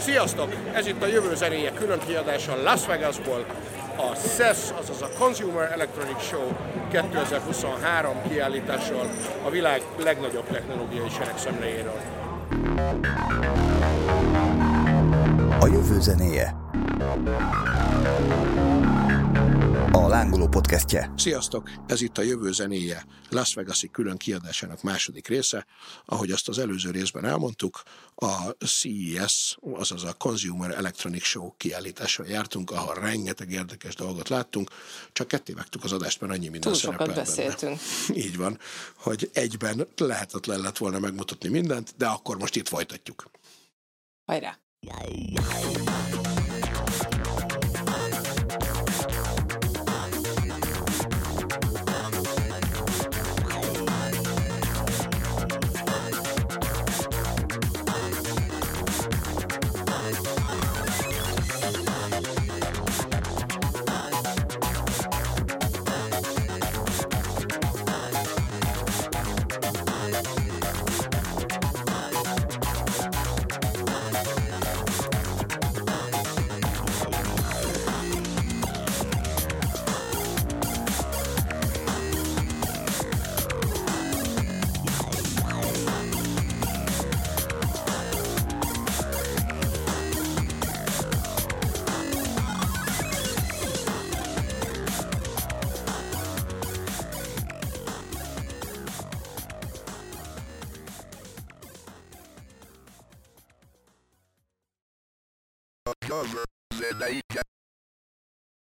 Sziasztok! Ez itt a jövő zenéje külön kiadása Las Vegasból, a CES, azaz a Consumer Electronic Show 2023 kiállítással a világ legnagyobb technológiai seregszemléjéről. A jövő zenéje. Lángoló podcastje. Sziasztok! Ez itt a jövő zenéje Las Vegas-i külön kiadásának második része. Ahogy azt az előző részben elmondtuk, a CES, azaz a Consumer Electronic Show kiállítással jártunk, ahol rengeteg érdekes dolgot láttunk, csak ketté vágtuk az adást, mert annyi minden Túl sokat beszéltünk. Benne. Így van, hogy egyben lehetetlen lett volna megmutatni mindent, de akkor most itt folytatjuk. Hajrá!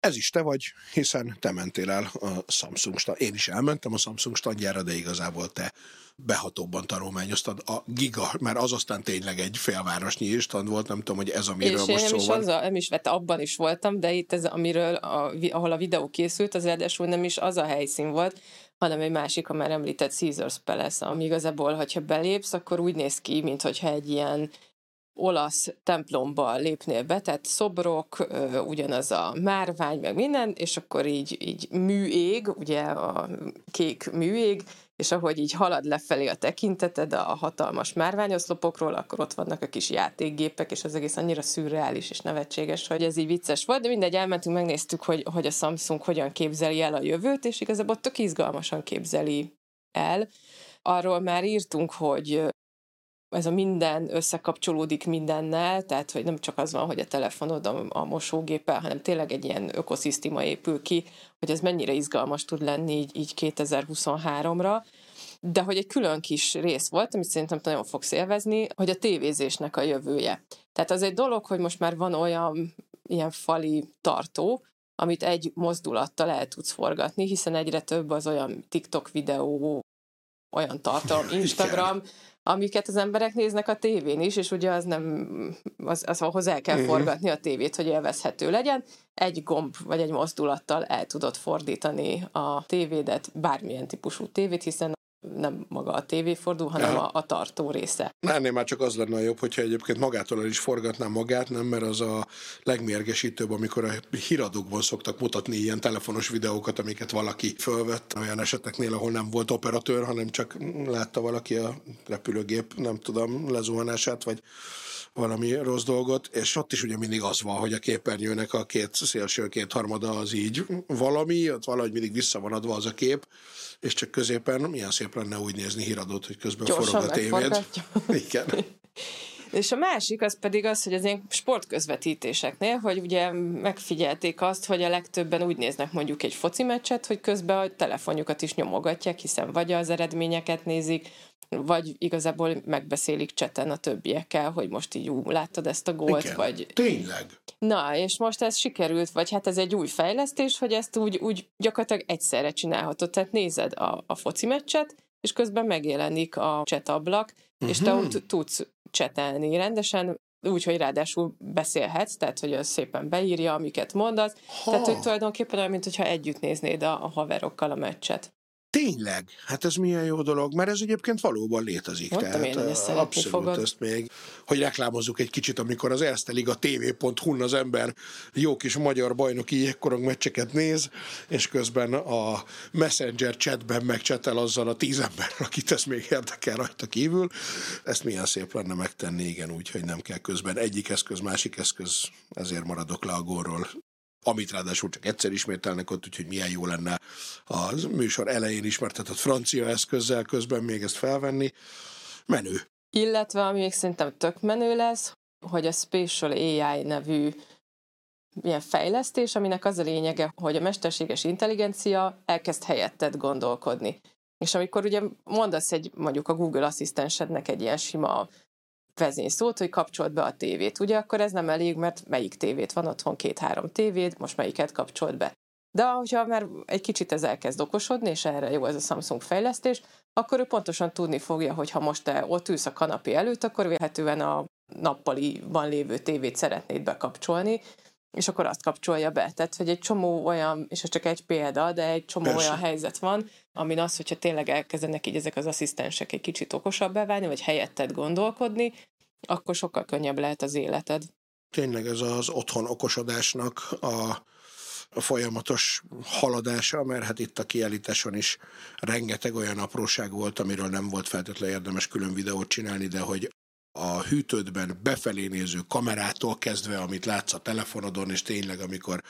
Ez is te vagy, hiszen te mentél el a Samsung stand. Én is elmentem a Samsung standjára, de igazából te behatóbban tanulmányoztad a Giga, mert az aztán tényleg egy félvárosnyi stand volt, nem tudom, hogy ez, amiről és most én szó is van. Az a, nem is vette, abban is voltam, de itt ez, amiről, a, ahol a videó készült, az ráadásul nem is az a helyszín volt, hanem egy másik, a már említett Caesars Palace, ami igazából, hogyha belépsz, akkor úgy néz ki, mintha egy ilyen olasz templomba lépnél be, tehát szobrok, ugyanaz a márvány, meg minden, és akkor így, így műég, ugye a kék műég, és ahogy így halad lefelé a tekinteted a hatalmas márványoszlopokról, akkor ott vannak a kis játékgépek, és az egész annyira szürreális és nevetséges, hogy ez így vicces volt, de mindegy, elmentünk, megnéztük, hogy, hogy a Samsung hogyan képzeli el a jövőt, és igazából tök izgalmasan képzeli el. Arról már írtunk, hogy ez a minden összekapcsolódik mindennel, tehát hogy nem csak az van, hogy a telefonod a, a mosógéppel, hanem tényleg egy ilyen ökoszisztéma épül ki, hogy ez mennyire izgalmas tud lenni így, így 2023-ra. De hogy egy külön kis rész volt, amit szerintem nagyon fogsz élvezni, hogy a tévézésnek a jövője. Tehát az egy dolog, hogy most már van olyan ilyen fali tartó, amit egy mozdulattal el tudsz forgatni, hiszen egyre több az olyan TikTok videó, olyan tartalom, Instagram, amiket az emberek néznek a tévén is, és ugye az nem, az, az ahhoz el kell uh-huh. forgatni a tévét, hogy élvezhető legyen. Egy gomb vagy egy mozdulattal el tudod fordítani a tévédet, bármilyen típusú tévét, hiszen nem maga a tévé fordul, hanem a, a tartó része. Ennél már csak az lenne a jobb, hogyha egyébként magától el is forgatná magát, nem, mert az a legmérgesítőbb, amikor a híradókban szoktak mutatni ilyen telefonos videókat, amiket valaki fölvett olyan eseteknél, ahol nem volt operatőr, hanem csak látta valaki a repülőgép, nem tudom, lezuhanását, vagy valami rossz dolgot, és ott is ugye mindig az van, hogy a képernyőnek a két szélső, két harmada az így valami, ott valahogy mindig vissza van adva az a kép, és csak középen milyen szép lenne úgy nézni híradót, hogy közben Gyorsan forog a tévéd. Igen. És a másik az pedig az, hogy az ilyen sportközvetítéseknél, hogy ugye megfigyelték azt, hogy a legtöbben úgy néznek mondjuk egy foci meccset, hogy közben a telefonjukat is nyomogatják, hiszen vagy az eredményeket nézik, vagy igazából megbeszélik cseten a többiekkel, hogy most így ú, láttad ezt a gólt, Igen, vagy... Tényleg. Na, és most ez sikerült, vagy hát ez egy új fejlesztés, hogy ezt úgy, úgy gyakorlatilag egyszerre csinálhatod. Tehát nézed a, a foci meccset, és közben megjelenik a chat ablak, uh-huh. és te Mhm. ott tudsz csetelni rendesen, úgy, hogy ráadásul beszélhetsz, tehát hogy az szépen beírja, amiket mondasz. Ha. Tehát, hogy tulajdonképpen olyan, mintha együtt néznéd a, a haverokkal a meccset. Tényleg, hát ez milyen jó dolog, mert ez egyébként valóban létezik. Mondtam tehát, én, hogy ezt abszolút fogod. ezt még, hogy reklámozzuk egy kicsit, amikor az Erste Liga TV.hu-n az ember jó kis magyar bajnoki jégkorong meccseket néz, és közben a Messenger chatben megcsetel azzal a tíz ember, akit ez még érdekel rajta kívül. Ezt milyen szép lenne megtenni, igen, úgy, hogy nem kell közben egyik eszköz, másik eszköz, ezért maradok le a gólról amit ráadásul csak egyszer ismételnek ott, úgyhogy milyen jó lenne a műsor elején ismertetett francia eszközzel közben még ezt felvenni. Menő. Illetve, ami még szerintem tök menő lesz, hogy a Spatial AI nevű ilyen fejlesztés, aminek az a lényege, hogy a mesterséges intelligencia elkezd helyetted gondolkodni. És amikor ugye mondasz egy, mondjuk a Google asszisztensednek egy ilyen sima vezényszót, hogy kapcsolt be a tévét, ugye akkor ez nem elég, mert melyik tévét van otthon, két-három tévét, most melyiket kapcsolt be. De hogyha már egy kicsit ez elkezd okosodni, és erre jó ez a Samsung fejlesztés, akkor ő pontosan tudni fogja, hogy ha most te ott ülsz a kanapé előtt, akkor vélhetően a nappaliban lévő tévét szeretnéd bekapcsolni, és akkor azt kapcsolja be. Tehát, hogy egy csomó olyan, és ez csak egy példa, de egy csomó Persze. olyan helyzet van, amin az, hogyha tényleg elkezdenek így ezek az asszisztensek egy kicsit okosabbá válni, vagy helyetted gondolkodni, akkor sokkal könnyebb lehet az életed. Tényleg ez az otthon okosodásnak a a folyamatos haladása, mert hát itt a kiállításon is rengeteg olyan apróság volt, amiről nem volt feltétlenül érdemes külön videót csinálni, de hogy a hűtődben befelé néző kamerától kezdve, amit látsz a telefonodon, és tényleg amikor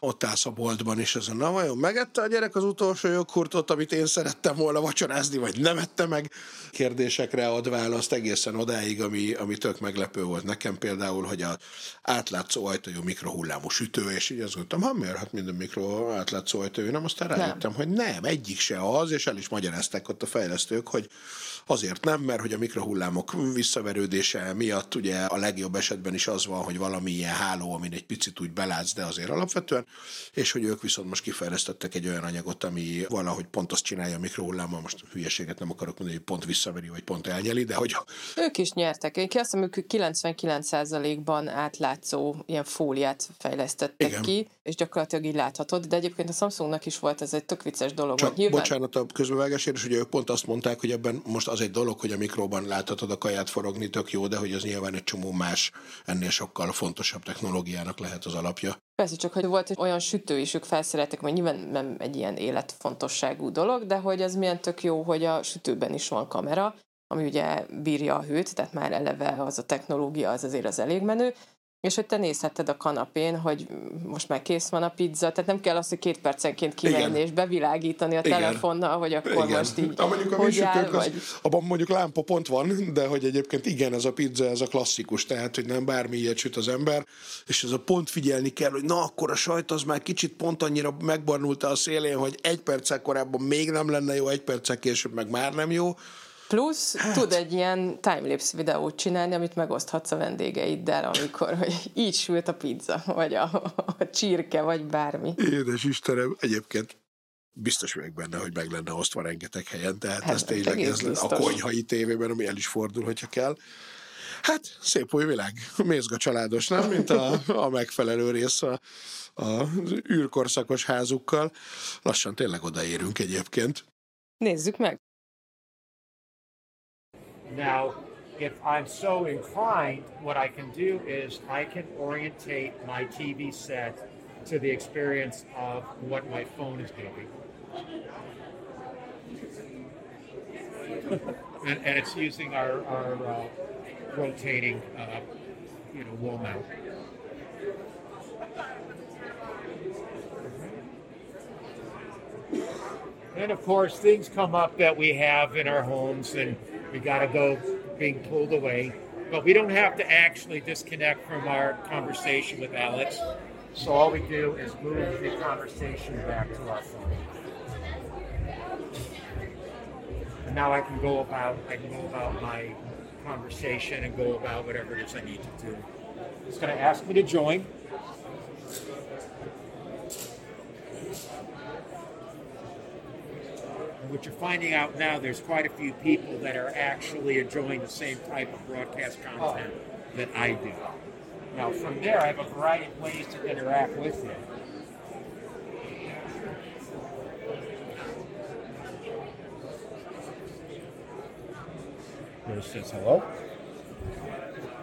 ott állsz a boltban, és azon, na vajon megette a gyerek az utolsó joghurtot, amit én szerettem volna vacsorázni, vagy nem ette meg? Kérdésekre ad választ egészen odáig, ami, ami tök meglepő volt nekem például, hogy a átlátszó ajtajú mikrohullámú sütő, és így azt gondoltam, ha miért, hát minden mikro átlátszó ajtajú, nem, aztán rájöttem, hogy nem, egyik se az, és el is magyarázták ott a fejlesztők, hogy azért nem, mert hogy a mikrohullámok visszaverődése miatt ugye a legjobb esetben is az van, hogy valami ilyen háló, amin egy picit úgy belátsz, de azért alapvetően, és hogy ők viszont most kifejlesztettek egy olyan anyagot, ami valahogy pont azt csinálja a mikrohullámmal, most hülyeséget nem akarok mondani, hogy pont visszaveri, vagy pont elnyeli, de hogy Ők is nyertek. Én azt hiszem, ők 99%-ban átlátszó ilyen fóliát fejlesztettek Igen. ki, és gyakorlatilag így láthatod, de egyébként a Samsungnak is volt ez egy tök vicces dolog. Csak nyilván... bocsánat a közbevágásért, és ugye ők pont azt mondták, hogy ebben most az egy dolog, hogy a mikróban láthatod a kaját forogni, tök jó, de hogy az nyilván egy csomó más, ennél sokkal fontosabb technológiának lehet az alapja. Persze, csak hogy volt olyan sütő is, ők felszereltek, hogy nyilván nem egy ilyen életfontosságú dolog, de hogy ez milyen tök jó, hogy a sütőben is van kamera, ami ugye bírja a hőt, tehát már eleve az a technológia, az azért az elég menő, és hogy te nézheted a kanapén, hogy most már kész van a pizza, tehát nem kell az, hogy két percenként kimenni és bevilágítani a Igen. telefonnal, hogy akkor Igen. most így Ha mondjuk a hogy áll, az, vagy... abban mondjuk lámpa pont van, de hogy egyébként igen, ez a pizza, ez a klasszikus, tehát hogy nem bármi ilyet süt az ember, és ez a pont figyelni kell, hogy na akkor a sajt az már kicsit pont annyira megbarnulta a szélén, hogy egy perccel korábban még nem lenne jó, egy perccel később meg már nem jó. Plusz hát. tud egy ilyen timelapse videót csinálni, amit megoszthatsz a vendégeiddel, amikor hogy így sült a pizza, vagy a, a csirke, vagy bármi. Édes Istenem, egyébként biztos vagyok benne, hogy meg lenne osztva rengeteg helyen, tehát Hát, ez tényleg ez a konyhai tévében, ami el is fordul, hogyha kell. Hát, szép új világ. Mézga családos, nem? Mint a, a megfelelő rész a, a űrkorszakos házukkal. Lassan tényleg odaérünk egyébként. Nézzük meg! Now, if I'm so inclined, what I can do is I can orientate my TV set to the experience of what my phone is doing. and, and it's using our, our uh, rotating, uh, you know, wall mount. And of course, things come up that we have in our homes and we got to go being pulled away. But we don't have to actually disconnect from our conversation with Alex. So all we do is move the conversation back to our phone. And now I can go about I can go about my conversation and go about whatever it is I need to do. It's going to ask me to join. what you're finding out now, there's quite a few people that are actually enjoying the same type of broadcast content that I do. Now, from there, I have a variety of ways to interact with you. Bruce says hello.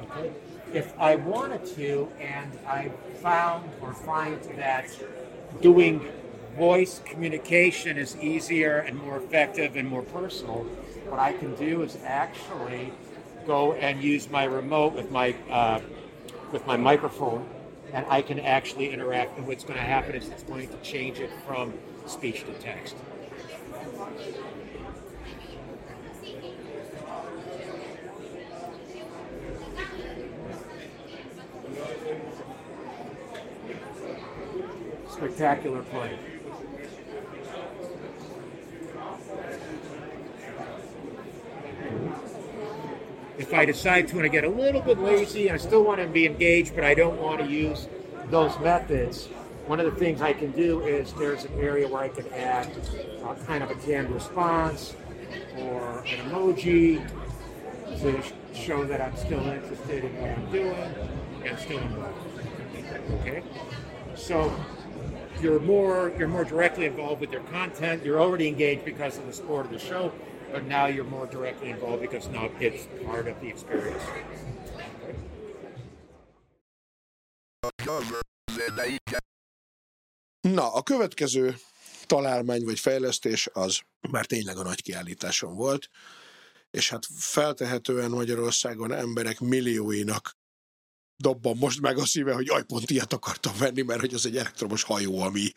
Okay. If I wanted to, and I found or find that doing voice communication is easier and more effective and more personal, what I can do is actually go and use my remote with my uh, with my microphone, and I can actually interact. And what's going to happen is it's going to change it from speech to text. Spectacular play. If I decide to and I get a little bit lazy, I still want to be engaged, but I don't want to use those methods. One of the things I can do is there's an area where I can add uh, kind of a canned response or an emoji to show that I'm still interested in what I'm doing and still involved. Okay, so you're more you're more directly involved with your content. You're already engaged because of the sport of the show but now you're more directly involved because now it's part of the experience. Na, a következő találmány vagy fejlesztés az már tényleg a nagy kiállításon volt, és hát feltehetően Magyarországon emberek millióinak dobban most meg a szíve, hogy aj, pont ilyet akartam venni, mert hogy az egy elektromos hajó, ami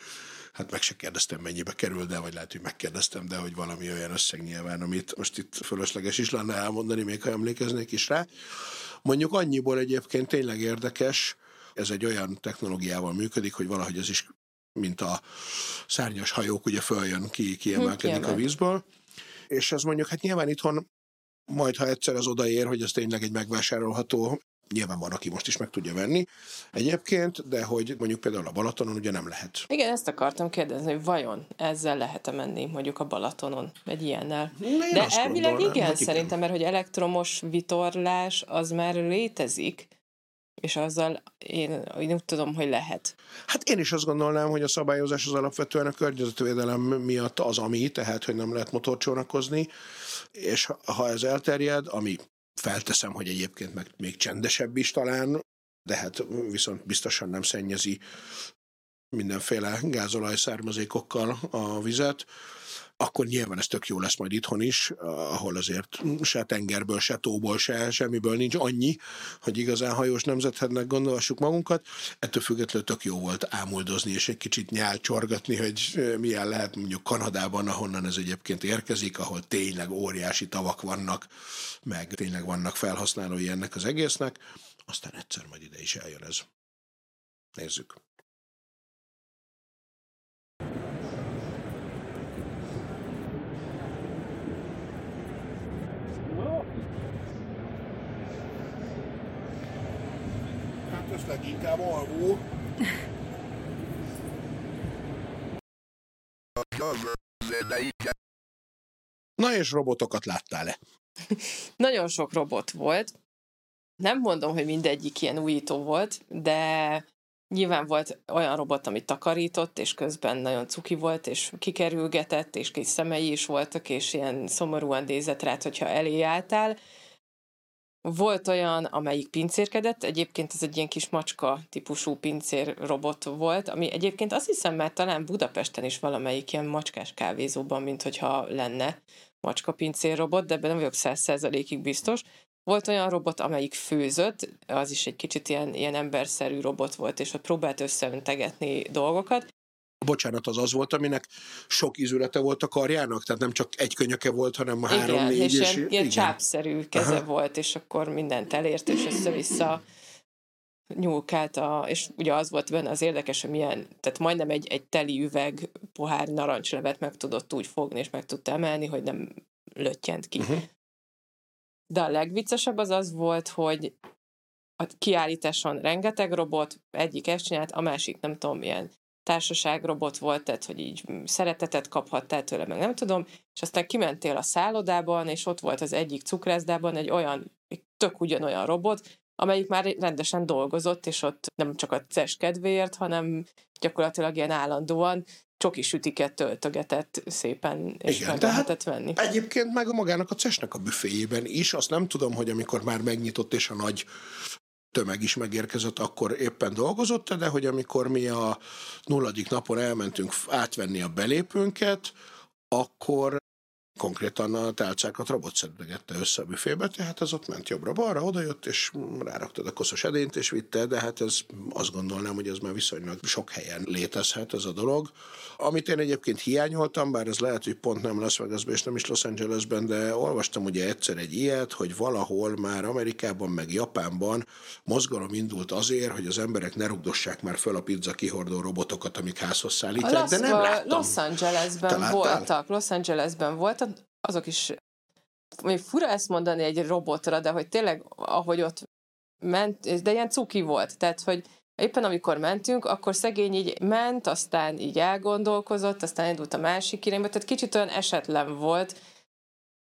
hát meg se kérdeztem, mennyibe kerül, de vagy lehet, hogy megkérdeztem, de hogy valami olyan összeg nyilván, amit most itt fölösleges is lenne elmondani, még ha emlékeznék is rá. Mondjuk annyiból egyébként tényleg érdekes, ez egy olyan technológiával működik, hogy valahogy ez is, mint a szárnyas hajók, ugye följön, ki, kiemelkedik a vízből, és ez mondjuk, hát nyilván itthon majd ha egyszer az odaér, hogy ez tényleg egy megvásárolható Nyilván van, aki most is meg tudja venni egyébként, de hogy mondjuk például a Balatonon ugye nem lehet. Igen, ezt akartam kérdezni, hogy vajon ezzel lehet-e menni mondjuk a Balatonon egy ilyennel? Én de elvileg igen, igen, szerintem, mert hogy elektromos vitorlás az már létezik, és azzal én, én úgy tudom, hogy lehet. Hát én is azt gondolnám, hogy a szabályozás az alapvetően a környezetvédelem miatt az, ami, tehát, hogy nem lehet motorcsónakozni, és ha ez elterjed, ami Felteszem, hogy egyébként meg még csendesebb is talán, de hát viszont biztosan nem szennyezi mindenféle gázolaj származékokkal a vizet, akkor nyilván ez tök jó lesz majd itthon is, ahol azért se tengerből, se tóból, se semmiből nincs annyi, hogy igazán hajós nemzetednek gondolhassuk magunkat. Ettől függetlenül tök jó volt ámuldozni és egy kicsit nyálcsorgatni, hogy milyen lehet mondjuk Kanadában, ahonnan ez egyébként érkezik, ahol tényleg óriási tavak vannak, meg tényleg vannak felhasználói ennek az egésznek. Aztán egyszer majd ide is eljön ez. Nézzük. Ez leginkább alvó. Na és robotokat láttál-e? Nagyon sok robot volt. Nem mondom, hogy mindegyik ilyen újító volt, de nyilván volt olyan robot, ami takarított, és közben nagyon cuki volt, és kikerülgetett, és kis szemei is voltak, és ilyen szomorúan nézett rád, hogyha elé álltál. Volt olyan, amelyik pincérkedett, egyébként ez egy ilyen kis macska típusú pincérrobot volt, ami egyébként azt hiszem már talán Budapesten is valamelyik ilyen macskás kávézóban, mint hogyha lenne macska pincérrobot, de ebben nem vagyok száz százalékig biztos. Volt olyan robot, amelyik főzött, az is egy kicsit ilyen, ilyen emberszerű robot volt, és ott próbált összeöntegetni dolgokat bocsánat, az az volt, aminek sok ízülete volt a karjának, tehát nem csak egy könyöke volt, hanem a három, négy. És, és ilyen, ilyen csápszerű keze Aha. volt, és akkor mindent elért, és össze-vissza nyúlkált, a, és ugye az volt benne az érdekes, hogy milyen, tehát majdnem egy, egy teli üveg pohár narancslevet meg tudott úgy fogni, és meg tudta emelni, hogy nem löttyent ki. Uh-huh. De a legviccesebb az az volt, hogy a kiállításon rengeteg robot, egyik ezt csinált, a másik nem tudom, milyen társaságrobot volt, tehát hogy így szeretetet kaphattál tőle, meg nem tudom, és aztán kimentél a szállodában, és ott volt az egyik cukrászdában egy olyan, egy tök ugyanolyan robot, amelyik már rendesen dolgozott, és ott nem csak a CES kedvéért, hanem gyakorlatilag ilyen állandóan csoki sütiket töltögetett szépen, és Igen, meg tehát lehetett venni. Egyébként meg magának a cesnek a büféjében is, azt nem tudom, hogy amikor már megnyitott és a nagy tömeg is megérkezett, akkor éppen dolgozott de hogy amikor mi a nulladik napon elmentünk átvenni a belépőnket, akkor konkrétan a tálcákat robot szedegette össze a büfébe, tehát ez ott ment jobbra-balra, odajött, és ráraktad a koszos edényt, és vitte, de hát ez azt gondolnám, hogy ez már viszonylag sok helyen létezhet ez a dolog. Amit én egyébként hiányoltam, bár ez lehet, hogy pont nem Las Vegasban és nem is Los Angelesben, de olvastam ugye egyszer egy ilyet, hogy valahol már Amerikában meg Japánban mozgalom indult azért, hogy az emberek ne rugdossák már föl a pizza kihordó robotokat, amik házhoz szállítják, de nem láttam. Los Angelesben voltak, Los Angelesben voltak, azok is, még fura ezt mondani egy robotra, de hogy tényleg, ahogy ott ment, de ilyen cuki volt, tehát, hogy éppen amikor mentünk, akkor szegény így ment, aztán így elgondolkozott, aztán indult a másik irányba, tehát kicsit olyan esetlen volt,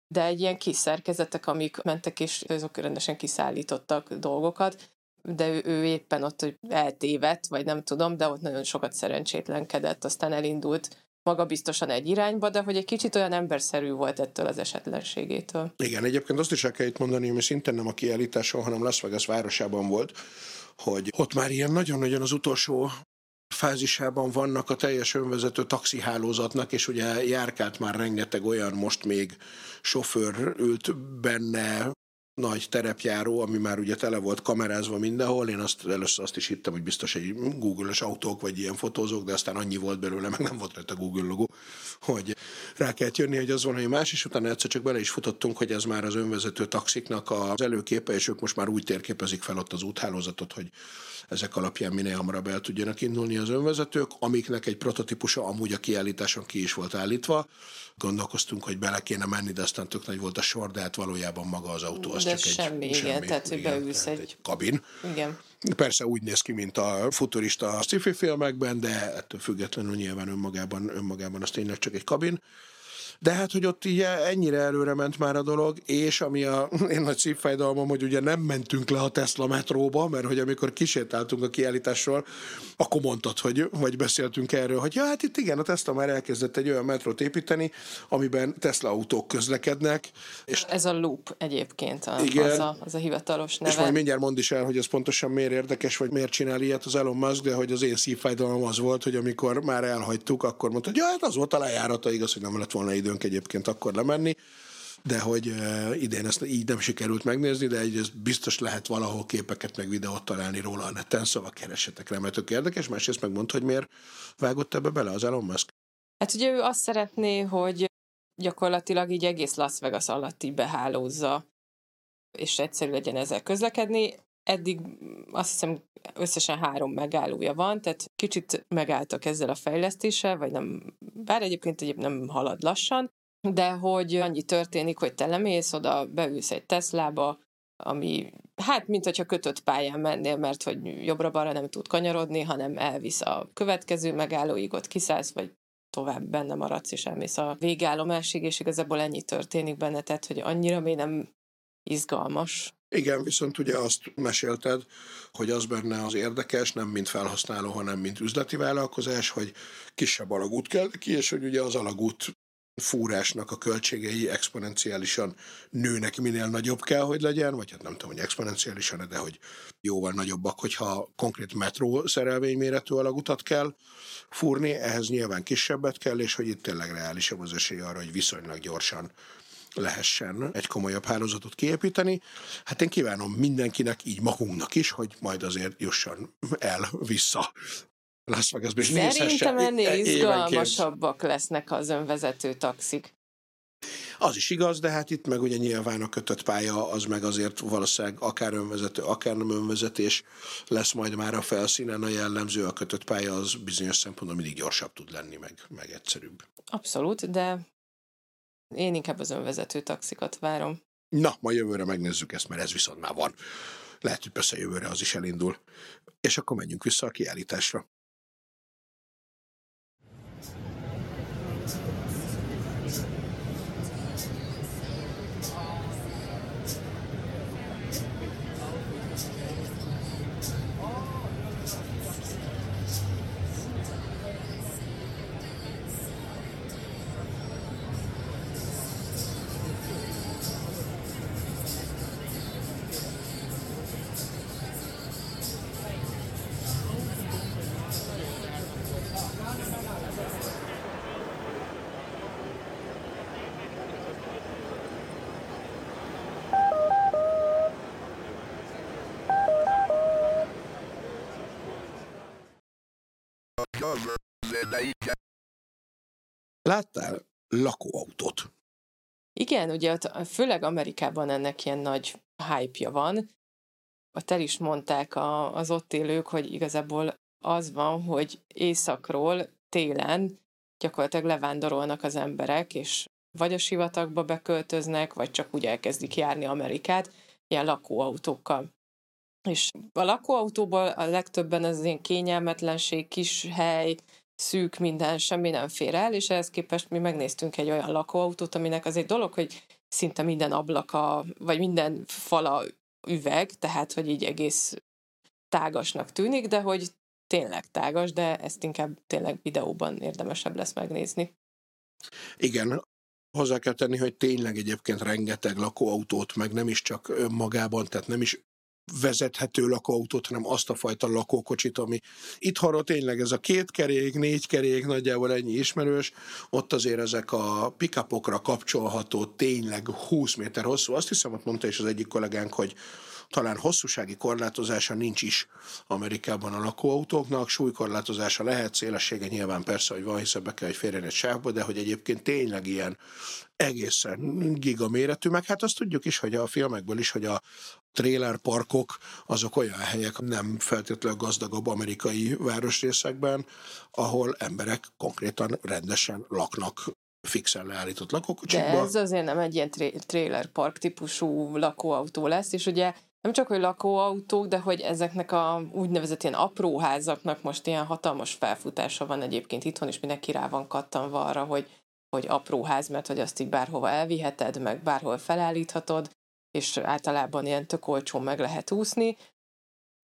de egy ilyen kis szerkezetek, amik mentek, és azok rendesen kiszállítottak dolgokat, de ő, ő éppen ott hogy eltévedt, vagy nem tudom, de ott nagyon sokat szerencsétlenkedett, aztán elindult magabiztosan egy irányba, de hogy egy kicsit olyan emberszerű volt ettől az esetlenségétől. Igen, egyébként azt is el kell itt mondani, hogy szintén nem a kiállításon, hanem Las Vegas városában volt, hogy ott már ilyen nagyon-nagyon az utolsó fázisában vannak a teljes önvezető taxihálózatnak, és ugye járkált már rengeteg olyan most még sofőr ült benne, nagy terepjáró, ami már ugye tele volt kamerázva mindenhol. Én azt először azt is hittem, hogy biztos egy Google-ös autók vagy ilyen fotózók, de aztán annyi volt belőle, meg nem volt rajta Google logó, hogy rá kellett jönni, hogy az van, hogy más, és utána egyszer csak bele is futottunk, hogy ez már az önvezető taxiknak az előképe, és ők most már úgy térképezik fel ott az úthálózatot, hogy ezek alapján minél hamarabb el tudjanak indulni az önvezetők, amiknek egy prototípusa amúgy a kiállításon ki is volt állítva. Gondolkoztunk, hogy bele kéne menni, de aztán tök nagy volt a sor, de hát valójában maga az autó az De csak semmi, egy igen, tehát, beülsz tehát egy- egy kabin. Igen. Persze úgy néz ki, mint a futurista sci-fi filmekben, de ettől függetlenül nyilván önmagában, önmagában az tényleg csak egy kabin. De hát, hogy ott így ennyire előre ment már a dolog, és ami a én nagy szívfájdalmam, hogy ugye nem mentünk le a Tesla metróba, mert hogy amikor kisétáltunk a kiállításról, akkor mondtad, hogy, vagy beszéltünk erről, hogy ja, hát itt igen, a Tesla már elkezdett egy olyan metrót építeni, amiben Tesla autók közlekednek, és Ez a loop egyébként, a, Igen. az, a, az a hivatalos neve. És majd mindjárt mondd is el, hogy ez pontosan miért érdekes, vagy miért csinál ilyet az Elon Musk, de hogy az én szívfájdalmam az volt, hogy amikor már elhagytuk, akkor mondta, hogy ja, hát az volt a lejárata, igaz, hogy nem lett volna időnk egyébként akkor lemenni, de hogy idén ezt így nem sikerült megnézni, de egy, ez biztos lehet valahol képeket meg videót találni róla a neten, szóval keressetek rá, mert érdekes, másrészt megmondta, hogy miért vágott ebbe bele az Elon Musk. Hát ugye ő azt szeretné, hogy gyakorlatilag így egész Las Vegas alatt így behálózza, és egyszerű legyen ezzel közlekedni. Eddig azt hiszem összesen három megállója van, tehát kicsit megálltak ezzel a fejlesztéssel, vagy nem, bár egyébként egyéb nem halad lassan, de hogy annyi történik, hogy te lemész oda, beülsz egy Teslába, ami hát, mint hogyha kötött pályán mennél, mert hogy jobbra-balra nem tud kanyarodni, hanem elvisz a következő megállóig, ott kiszállsz, vagy tovább benne maradsz, és elmész a végállomásig, és igazából ennyi történik benne, tehát, hogy annyira még nem izgalmas. Igen, viszont ugye azt mesélted, hogy az benne az érdekes, nem mint felhasználó, hanem mint üzleti vállalkozás, hogy kisebb alagút kell ki, és hogy ugye az alagút fúrásnak a költségei exponenciálisan nőnek, minél nagyobb kell, hogy legyen, vagy hát nem tudom, hogy exponenciálisan, de hogy jóval nagyobbak, hogyha konkrét metró szerelvényméretű alagutat kell fúrni, ehhez nyilván kisebbet kell, és hogy itt tényleg reálisabb az esély arra, hogy viszonylag gyorsan lehessen egy komolyabb hálózatot kiépíteni. Hát én kívánom mindenkinek, így magunknak is, hogy majd azért jusson el vissza Las Vegasba, és Szerintem ennél izgalmasabbak lesznek az önvezető taxik. Az is igaz, de hát itt meg ugye nyilván a kötött pálya az meg azért valószínűleg akár önvezető, akár nem önvezetés lesz majd már a felszínen a jellemző, a kötött pálya az bizonyos szempontból mindig gyorsabb tud lenni, meg, meg egyszerűbb. Abszolút, de én inkább az önvezető taxikat várom. Na, ma jövőre megnézzük ezt, mert ez viszont már van. Lehet, hogy persze jövőre az is elindul. És akkor menjünk vissza a kiállításra. Láttál lakóautót? Igen, ugye főleg Amerikában ennek ilyen nagy hype-ja van. El is mondták az ott élők, hogy igazából az van, hogy északról télen gyakorlatilag levándorolnak az emberek, és vagy a sivatagba beköltöznek, vagy csak úgy elkezdik járni Amerikát, ilyen lakóautókkal. És a lakóautóból a legtöbben az ilyen kényelmetlenség, kis hely, szűk minden, semmi nem fér el, és ehhez képest mi megnéztünk egy olyan lakóautót, aminek az egy dolog, hogy szinte minden ablaka, vagy minden fala üveg, tehát hogy így egész tágasnak tűnik, de hogy tényleg tágas, de ezt inkább tényleg videóban érdemesebb lesz megnézni. Igen, hozzá kell tenni, hogy tényleg egyébként rengeteg lakóautót, meg nem is csak magában, tehát nem is vezethető lakóautót, hanem azt a fajta lakókocsit, ami itthonról tényleg ez a két kerék, négy kerék, nagyjából ennyi ismerős, ott azért ezek a pikapokra kapcsolható, tényleg 20 méter hosszú. Azt hiszem, ott mondta is az egyik kollégánk, hogy talán hosszúsági korlátozása nincs is Amerikában a lakóautóknak, súlykorlátozása lehet, szélessége nyilván persze, hogy van, hiszen be kell, hogy férjen egy sávba, de hogy egyébként tényleg ilyen egészen gigaméretű, meg hát azt tudjuk is, hogy a filmekből is, hogy a trailer parkok azok olyan helyek nem feltétlenül gazdagabb amerikai városrészekben, ahol emberek konkrétan rendesen laknak fixen leállított lakókocsikba. De ez azért nem egy ilyen trailer park típusú lakóautó lesz, és ugye nem csak, hogy lakóautók, de hogy ezeknek a úgynevezett ilyen apró házaknak most ilyen hatalmas felfutása van egyébként itthon, és mindenki rá van kattanva arra, hogy, hogy apró ház, mert hogy azt így bárhova elviheted, meg bárhol felállíthatod, és általában ilyen tök olcsón meg lehet úszni,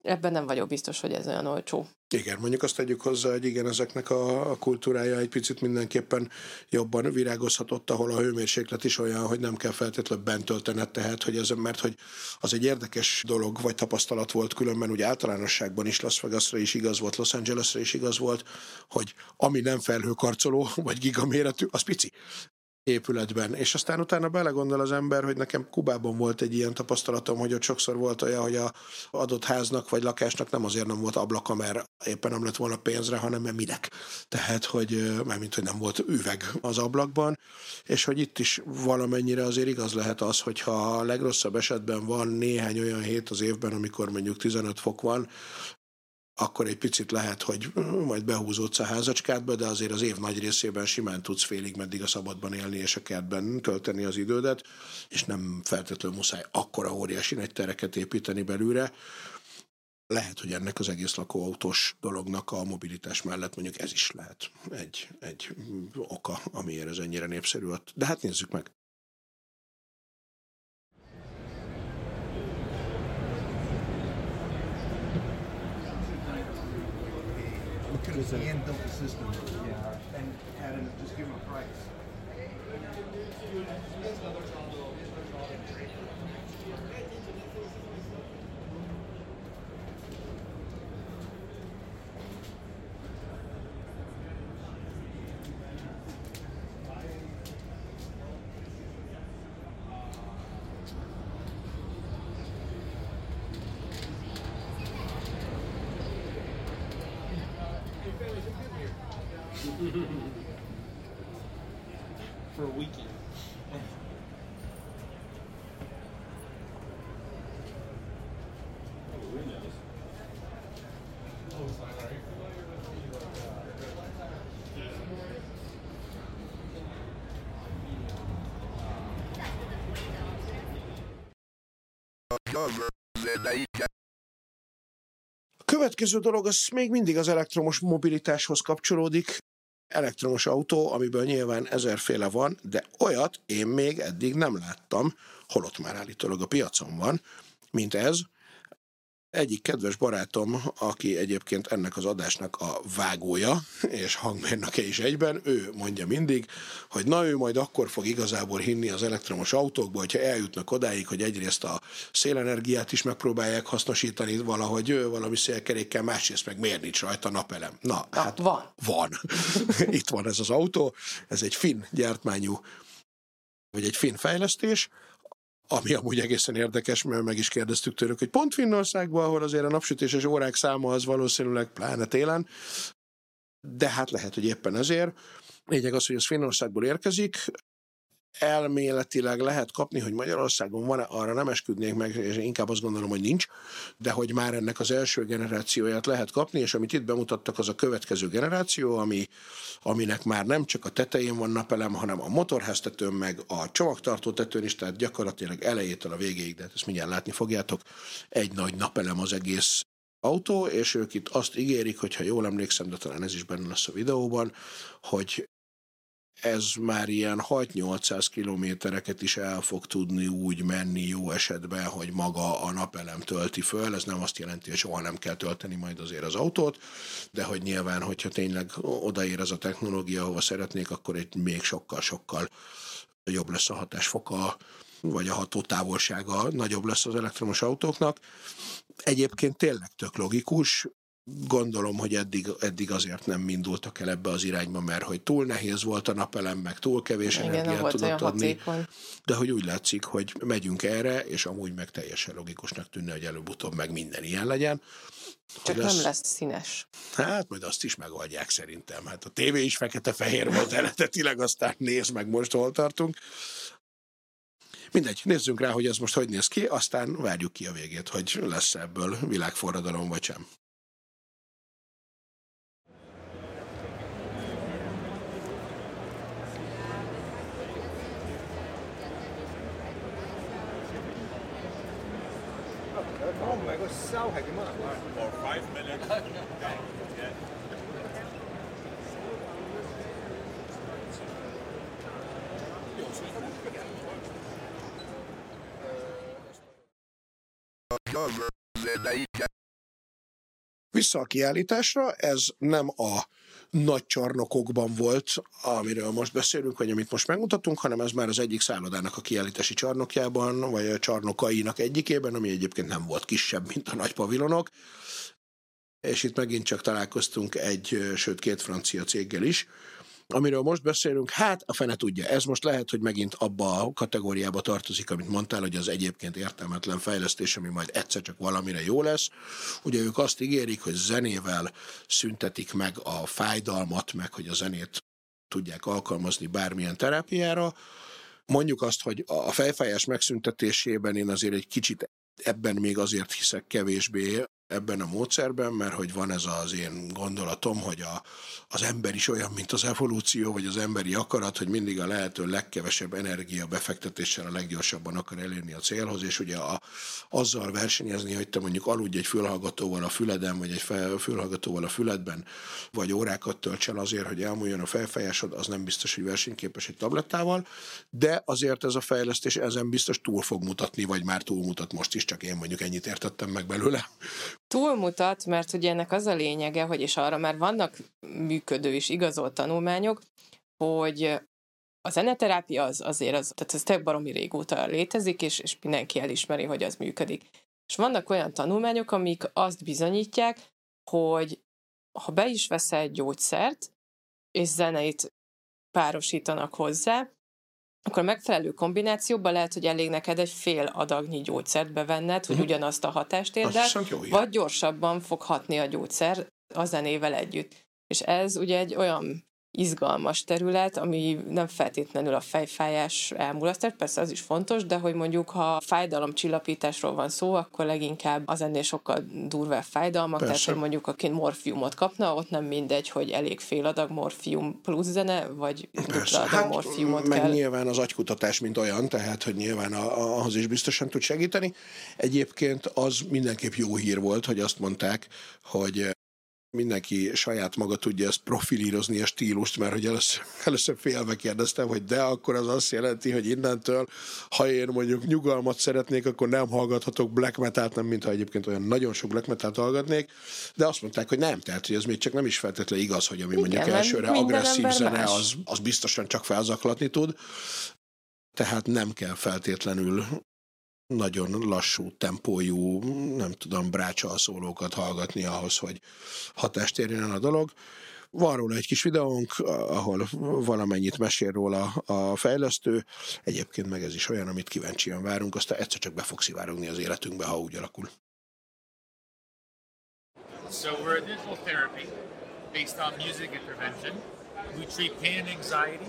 Ebben nem vagyok biztos, hogy ez olyan olcsó. Igen, mondjuk azt tegyük hozzá, hogy igen, ezeknek a, a kultúrája egy picit mindenképpen jobban virágozhatott, ahol a hőmérséklet is olyan, hogy nem kell feltétlenül bent töltened, tehát, hogy ez, mert hogy az egy érdekes dolog, vagy tapasztalat volt különben, úgy általánosságban is Las Vegasra is igaz volt, Los Angelesre is igaz volt, hogy ami nem felhőkarcoló, vagy gigaméretű, az pici épületben. És aztán utána belegondol az ember, hogy nekem Kubában volt egy ilyen tapasztalatom, hogy ott sokszor volt olyan, hogy a adott háznak vagy lakásnak nem azért nem volt ablaka, mert éppen nem lett volna pénzre, hanem mert minek. Tehát, hogy mint hogy nem volt üveg az ablakban, és hogy itt is valamennyire azért igaz lehet az, hogyha a legrosszabb esetben van néhány olyan hét az évben, amikor mondjuk 15 fok van, akkor egy picit lehet, hogy majd behúzódsz a házacskádba, de azért az év nagy részében simán tudsz félig meddig a szabadban élni és a kertben tölteni az idődet, és nem feltétlenül muszáj akkora óriási nagy tereket építeni belőle. Lehet, hogy ennek az egész lakóautós dolognak a mobilitás mellett mondjuk ez is lehet egy, egy oka, amiért ez ennyire népszerű. De hát nézzük meg. Could have hand built the system. A következő dolog az még mindig az elektromos mobilitáshoz kapcsolódik. Elektromos autó, amiből nyilván ezerféle van, de olyat én még eddig nem láttam, holott már állítólag a piacon van, mint ez, egyik kedves barátom, aki egyébként ennek az adásnak a vágója, és hangmérnöke is egyben, ő mondja mindig, hogy na ő majd akkor fog igazából hinni az elektromos autókba, hogyha eljutnak odáig, hogy egyrészt a szélenergiát is megpróbálják hasznosítani valahogy valami szélkerékkel, másrészt meg miért nincs rajta napelem. Na, na hát van. Van. Itt van ez az autó, ez egy finn gyártmányú vagy egy finn fejlesztés, ami amúgy egészen érdekes, mert meg is kérdeztük tőlük, hogy pont Finnországban, ahol azért a napsütéses órák száma az valószínűleg pláne télen, de hát lehet, hogy éppen ezért. Lényeg az, hogy ez Finnországból érkezik, elméletileg lehet kapni, hogy Magyarországon van arra nem esküdnék meg, és inkább azt gondolom, hogy nincs, de hogy már ennek az első generációját lehet kapni, és amit itt bemutattak, az a következő generáció, ami, aminek már nem csak a tetején van napelem, hanem a motorháztetőn, meg a csomagtartó tetőn is, tehát gyakorlatilag elejétől a végéig, de hát ezt mindjárt látni fogjátok, egy nagy napelem az egész autó, és ők itt azt ígérik, hogy ha jól emlékszem, de talán ez is benne lesz a videóban, hogy ez már ilyen 6-800 kilométereket is el fog tudni úgy menni jó esetben, hogy maga a napelem tölti föl. Ez nem azt jelenti, hogy soha nem kell tölteni majd azért az autót, de hogy nyilván, hogyha tényleg odaér ez a technológia, ahova szeretnék, akkor egy még sokkal-sokkal jobb lesz a hatásfoka, vagy a hatótávolsága nagyobb lesz az elektromos autóknak. Egyébként tényleg tök logikus, gondolom, hogy eddig, eddig azért nem indultak el ebbe az irányba, mert hogy túl nehéz volt a napelem, meg túl kevés Igen, energiát tudott adni. Hatékony. De hogy úgy látszik, hogy megyünk erre, és amúgy meg teljesen logikusnak tűnne, hogy előbb-utóbb meg minden ilyen legyen. Csak lesz, nem lesz színes. Hát majd azt is megoldják szerintem. Hát a tévé is fekete-fehér volt eredetileg, aztán nézd meg most hol tartunk. Mindegy, nézzünk rá, hogy ez most hogy néz ki, aztán várjuk ki a végét, hogy lesz ebből világforradalom vagy sem. For five minutes. Vissza a kiállításra, ez nem a nagy csarnokokban volt, amiről most beszélünk, vagy amit most megmutatunk, hanem ez már az egyik szállodának a kiállítási csarnokjában, vagy a csarnokainak egyikében, ami egyébként nem volt kisebb, mint a nagy pavilonok. És itt megint csak találkoztunk egy, sőt két francia céggel is, Amiről most beszélünk, hát a fene tudja. Ez most lehet, hogy megint abba a kategóriába tartozik, amit mondtál, hogy az egyébként értelmetlen fejlesztés, ami majd egyszer csak valamire jó lesz. Ugye ők azt ígérik, hogy zenével szüntetik meg a fájdalmat, meg hogy a zenét tudják alkalmazni bármilyen terápiára. Mondjuk azt, hogy a fejfájás megszüntetésében én azért egy kicsit ebben még azért hiszek kevésbé, ebben a módszerben, mert hogy van ez az én gondolatom, hogy a, az ember is olyan, mint az evolúció, vagy az emberi akarat, hogy mindig a lehető legkevesebb energia befektetéssel a leggyorsabban akar elérni a célhoz, és ugye a, azzal versenyezni, hogy te mondjuk aludj egy fülhallgatóval a füleden, vagy egy fülhallgatóval a füledben, vagy órákat töltsen azért, hogy elmúljon a felfejásod, az nem biztos, hogy versenyképes egy tablettával, de azért ez a fejlesztés ezen biztos túl fog mutatni, vagy már túlmutat most is, csak én mondjuk ennyit értettem meg belőle túlmutat, mert ugye ennek az a lényege, hogy és arra már vannak működő és igazolt tanulmányok, hogy a zeneterápia az azért, az, tehát ez tényleg baromi régóta létezik, és, és mindenki elismeri, hogy az működik. És vannak olyan tanulmányok, amik azt bizonyítják, hogy ha be is veszel egy gyógyszert, és zeneit párosítanak hozzá, akkor a megfelelő kombinációban lehet, hogy elég neked egy fél adagnyi gyógyszert bevenned, hogy uh-huh. ugyanazt a hatást érd el, vagy gyorsabban fog hatni a gyógyszer a zenével együtt. És ez ugye egy olyan izgalmas terület, ami nem feltétlenül a fejfájás elmulasztás, persze az is fontos, de hogy mondjuk ha fájdalomcsillapításról van szó, akkor leginkább az ennél sokkal durvább fájdalmak, persze. tehát hogy mondjuk aki morfiumot kapna, ott nem mindegy, hogy elég fél adag morfium plusz zene, vagy dupla adag hát, morfiumot meg kell. nyilván az agykutatás, mint olyan, tehát hogy nyilván ahhoz is biztosan tud segíteni. Egyébként az mindenképp jó hír volt, hogy azt mondták, hogy mindenki saját maga tudja ezt profilírozni a stílust, mert hogy először, először félve kérdeztem, hogy de akkor az azt jelenti, hogy innentől, ha én mondjuk nyugalmat szeretnék, akkor nem hallgathatok black metalt, nem mintha egyébként olyan nagyon sok black metalt hallgatnék, de azt mondták, hogy nem, tehát hogy ez még csak nem is feltétlenül igaz, hogy ami Igen, mondjuk elsőre agresszív zene, az, az biztosan csak felzaklatni tud, tehát nem kell feltétlenül nagyon lassú tempójú, nem tudom, szólókat hallgatni ahhoz, hogy hatást érjen a dolog. Van róla egy kis videónk, ahol valamennyit mesél róla a fejlesztő. Egyébként meg ez is olyan, amit kíváncsian várunk, aztán egyszer csak be fog szivárogni az életünkbe, ha úgy alakul. So we're a digital therapy. based on music intervention. We treat pain and anxiety.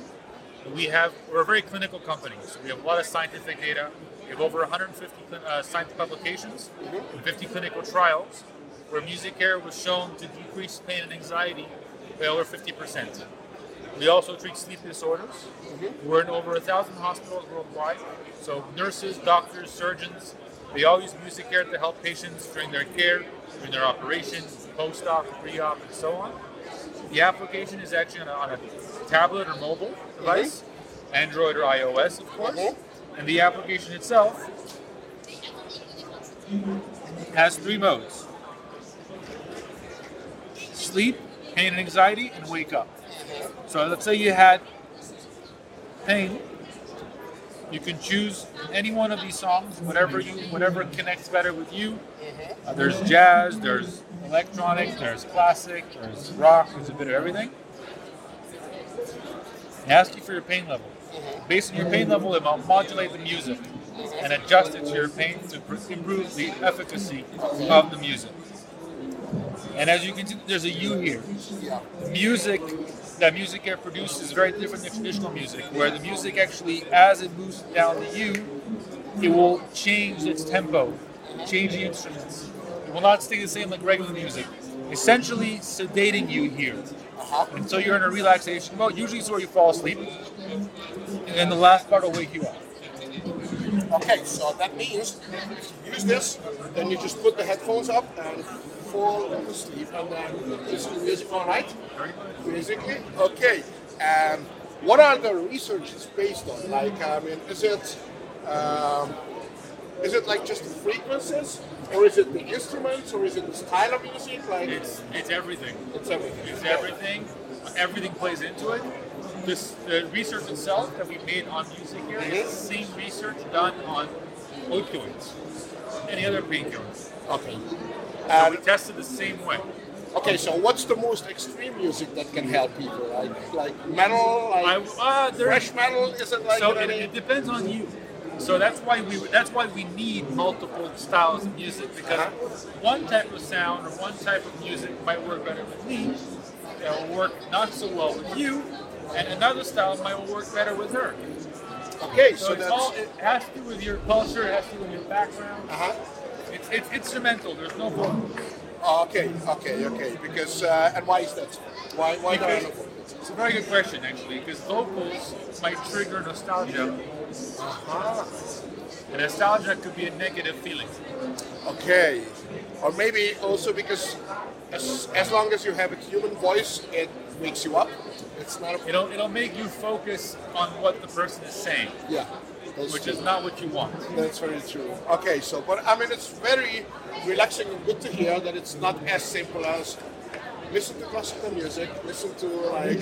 We have we're a very clinical company, so we have a lot of scientific data. We have over 150 uh, scientific publications and 50 clinical trials where music care was shown to decrease pain and anxiety by over 50%. We also treat sleep disorders. We're in over a thousand hospitals worldwide. So nurses, doctors, surgeons, they all use music care to help patients during their care, during their operations, post-op, pre-op, and so on. The application is actually on a, on a tablet or mobile device, Android or iOS, of course. And the application itself has three modes: sleep, pain and anxiety, and wake up. So let's say you had pain. You can choose any one of these songs, whatever you, whatever connects better with you. Uh, there's jazz, there's electronic, there's classic, there's rock, there's a bit of everything. It asks you for your pain level. Based on your pain level, it will modulate the music and adjust it to your pain to improve the efficacy of the music. And as you can see, there's a U here. Music that music care produces is very different than traditional music, where the music actually, as it moves down the U, it will change its tempo, change the instruments. It will not stay the same like regular music. Essentially sedating you here. Until you're in a relaxation mode. Usually it's where you fall asleep. And then the last part will wake you up. Okay, so that means if you use this, then you just put the headphones up and fall asleep and then listen to music all night, basically. Okay, and what are the researches based on? Like, I mean, is it um, is it like just the frequencies, or is it the instruments, or is it the style of music? Like, It's it's everything. it's everything. It's everything. Everything plays into it. This the research itself that we made on music here is the same research done on opioids, any other painkillers. Okay. So we tested the same way. okay, so what's the most extreme music that can help people? Like, like metal, like I, uh, fresh metal? Is it like? so it, what I mean? it depends on you. So that's why we that's why we need multiple styles of music because Uh-huh. one type of sound or one type of music might work better with me, it will work not so well with you, and another style might work better with her. Okay, So, so, that's all it has to do with your culture, it has to do with your background. uh-huh. It's, it's instrumental. There's no vocals. Oh, okay, okay, okay. Because uh, and why is that? Why why Because vocals? it's a very good question actually, because vocals might trigger nostalgia, Uh-huh. and nostalgia could be a negative feeling. Okay, or maybe also because as, as long as you have a human voice, it wakes you up. It's not a It'll it'll make you focus on what the person is saying, yeah. Which true. is not what you want. That's very true. Okay, so but I mean it's very relaxing and good to hear that it's not as simple as listen to classical music, listen to like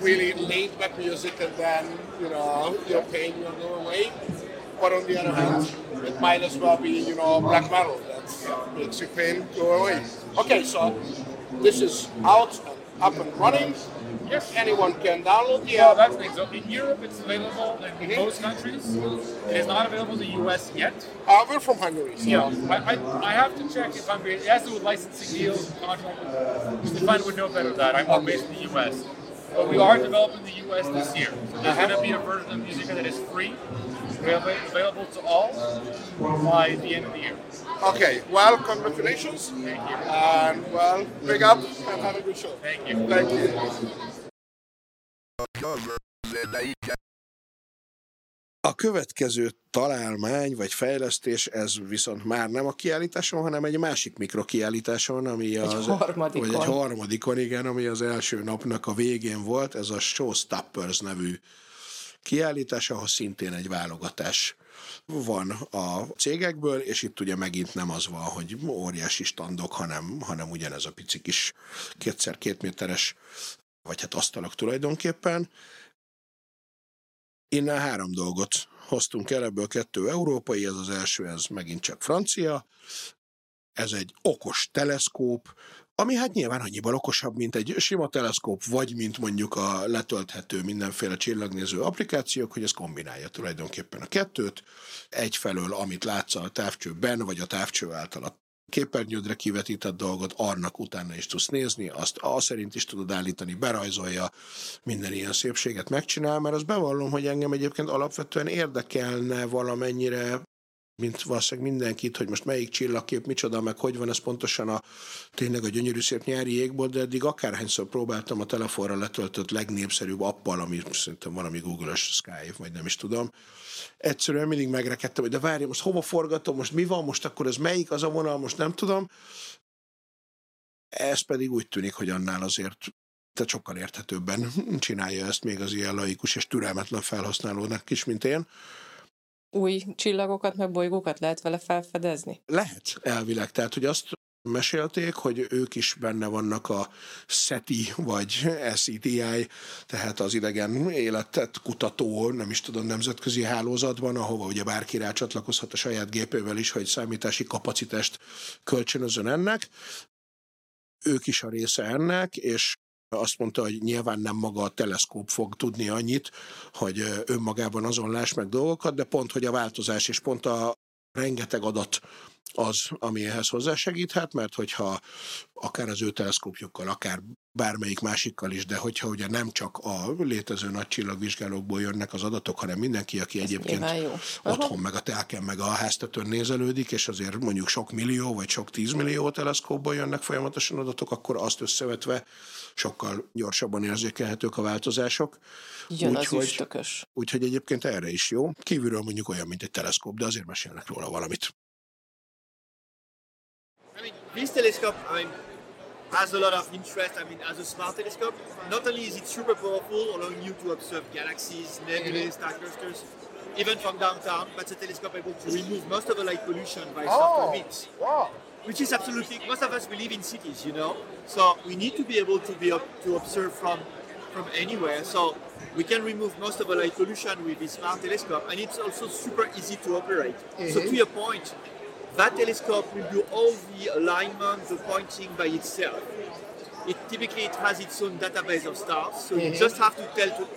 really laid back music, and then you know your pain will go away. But on the other hand, it might as well be you know black metal that makes your pain go away. Okay, so this is out and up and running. Yes. Anyone can download the app. that's the thing. So in Europe, it's available in most countries. It is not available in the U.S. yet. Uh, we're from Hungary, so Yeah, I, I, I have to check if I'm. It has to do with licensing deals, contract. Stefan would know better than that. I'm more based in the U.S. But we are developing the U.S. this year. So there's going to be a version of Musica that is free, available available to all by the end of the year. Okay, well, congratulations. Thank you. And, well, big up and have a good show. Thank you. Thank you. A következő találmány vagy fejlesztés, ez viszont már nem a kiállításon, hanem egy másik mikrokiállításon, ami az... harmadikon. Vagy egy harmadikon, igen, ami az első napnak a végén volt, ez a Showstoppers nevű kiállítás, ahol szintén egy válogatás van a cégekből, és itt ugye megint nem az van, hogy óriási standok, hanem, hanem ugyanez a pici kis kétszer két vagy hát asztalok tulajdonképpen. Innen három dolgot hoztunk el, ebből kettő európai, ez az első, ez megint csak francia. Ez egy okos teleszkóp, ami hát nyilván annyiban okosabb, mint egy sima teleszkóp, vagy mint mondjuk a letölthető mindenféle csillagnéző applikációk, hogy ez kombinálja tulajdonképpen a kettőt. Egyfelől, amit látsz a távcsőben, vagy a távcső által a képernyődre kivetített dolgot, annak utána is tudsz nézni, azt a szerint is tudod állítani, berajzolja, minden ilyen szépséget megcsinál, mert az bevallom, hogy engem egyébként alapvetően érdekelne valamennyire mint valószínűleg mindenkit, hogy most melyik csillagkép micsoda, meg hogy van ez pontosan a tényleg a gyönyörű szép nyári égbolt, de eddig akárhányszor próbáltam a telefonra letöltött legnépszerűbb appal, ami szerintem valami Google-ös Skype, vagy nem is tudom. Egyszerűen mindig megrekedtem, hogy de várj, most hova forgatom, most mi van, most akkor ez melyik az a vonal, most nem tudom. Ez pedig úgy tűnik, hogy annál azért te sokkal érthetőbben csinálja ezt még az ilyen laikus és türelmetlen felhasználónak is, mint én új csillagokat, meg bolygókat lehet vele felfedezni? Lehet, elvileg. Tehát, hogy azt mesélték, hogy ők is benne vannak a SETI vagy SETI, tehát az idegen életet kutató, nem is tudom, nemzetközi hálózatban, ahova ugye bárki rá csatlakozhat a saját gépével is, hogy számítási kapacitást kölcsönözön ennek. Ők is a része ennek, és azt mondta, hogy nyilván nem maga a teleszkóp fog tudni annyit, hogy önmagában azon láss meg dolgokat, de pont, hogy a változás és pont a rengeteg adat az, ami ehhez hozzásegíthet, mert hogyha akár az ő teleszkópjukkal, akár bármelyik másikkal is, de hogyha ugye nem csak a létező nagy csillagvizsgálókból jönnek az adatok, hanem mindenki, aki egyébként jó. otthon, meg a telken, meg a háztetőn nézelődik, és azért mondjuk sok millió, vagy sok tízmillió teleszkópból jönnek folyamatosan adatok, akkor azt összevetve sokkal gyorsabban érzékelhetők a változások. Jön úgy, az üstökös. Úgyhogy egyébként erre is jó. Kívülről mondjuk olyan, mint egy teleszkóp, de azért mesélnek róla valamit. This telescope, I mean, has a lot of interest. I mean, as a smart telescope, not only is it super powerful, allowing you to observe galaxies, nebulae, star clusters, even from downtown, but the telescope able to remove most of the light pollution by oh, means. Wow. Which is absolutely most of us we live in cities, you know, so we need to be able to be to observe from from anywhere. So we can remove most of the light pollution with this smart telescope, and it's also super easy to operate. Mm-hmm. So to your point, that telescope will do all the alignment, the pointing by itself. It typically it has its own database of stars, so mm-hmm. you just have to tell to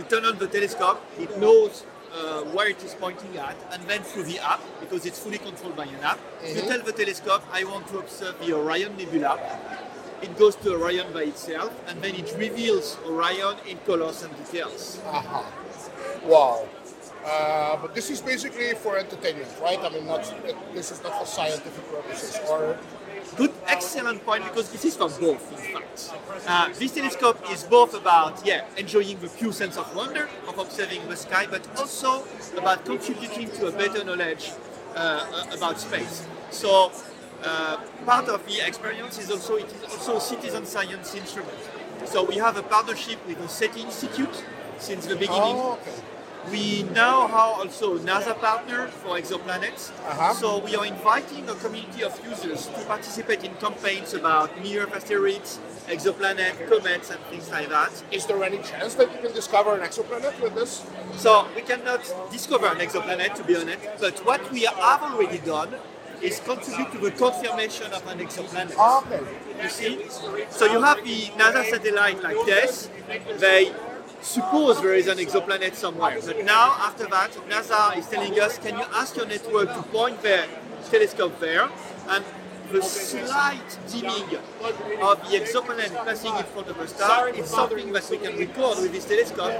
you turn on the telescope, it knows uh, where it is pointing at, and then through the app, because it's fully controlled by an app, mm-hmm. you tell the telescope, I want to observe the Orion Nebula. It goes to Orion by itself, and then it reveals Orion in colors and details. Uh-huh. Wow. Uh, but this is basically for entertainment, right? I mean, not this is not for scientific purposes or. Good, excellent point because this is for both, in fact. Uh, this telescope is both about, yeah, enjoying the pure sense of wonder of observing the sky, but also about contributing to a better knowledge uh, about space. So, uh, part of the experience is also it is also a citizen science instrument. So we have a partnership with the SETI Institute since the beginning. Oh, okay we now are also NASA partner for exoplanets. Uh-huh. So we are inviting a community of users to participate in campaigns about near-Earth asteroids, exoplanet, comets, and things like that. Is there any chance that you can discover an exoplanet with this? So we cannot discover an exoplanet, to be honest. But what we have already done is contribute to the confirmation of an exoplanet. Okay. You see? So you have the NASA satellite like this. They suppose there is an exoplanet somewhere. But now, after that, NASA is telling us, can you ask your network to point their telescope there? And the slight dimming of the exoplanet passing in front of a star is something that we can record with this telescope.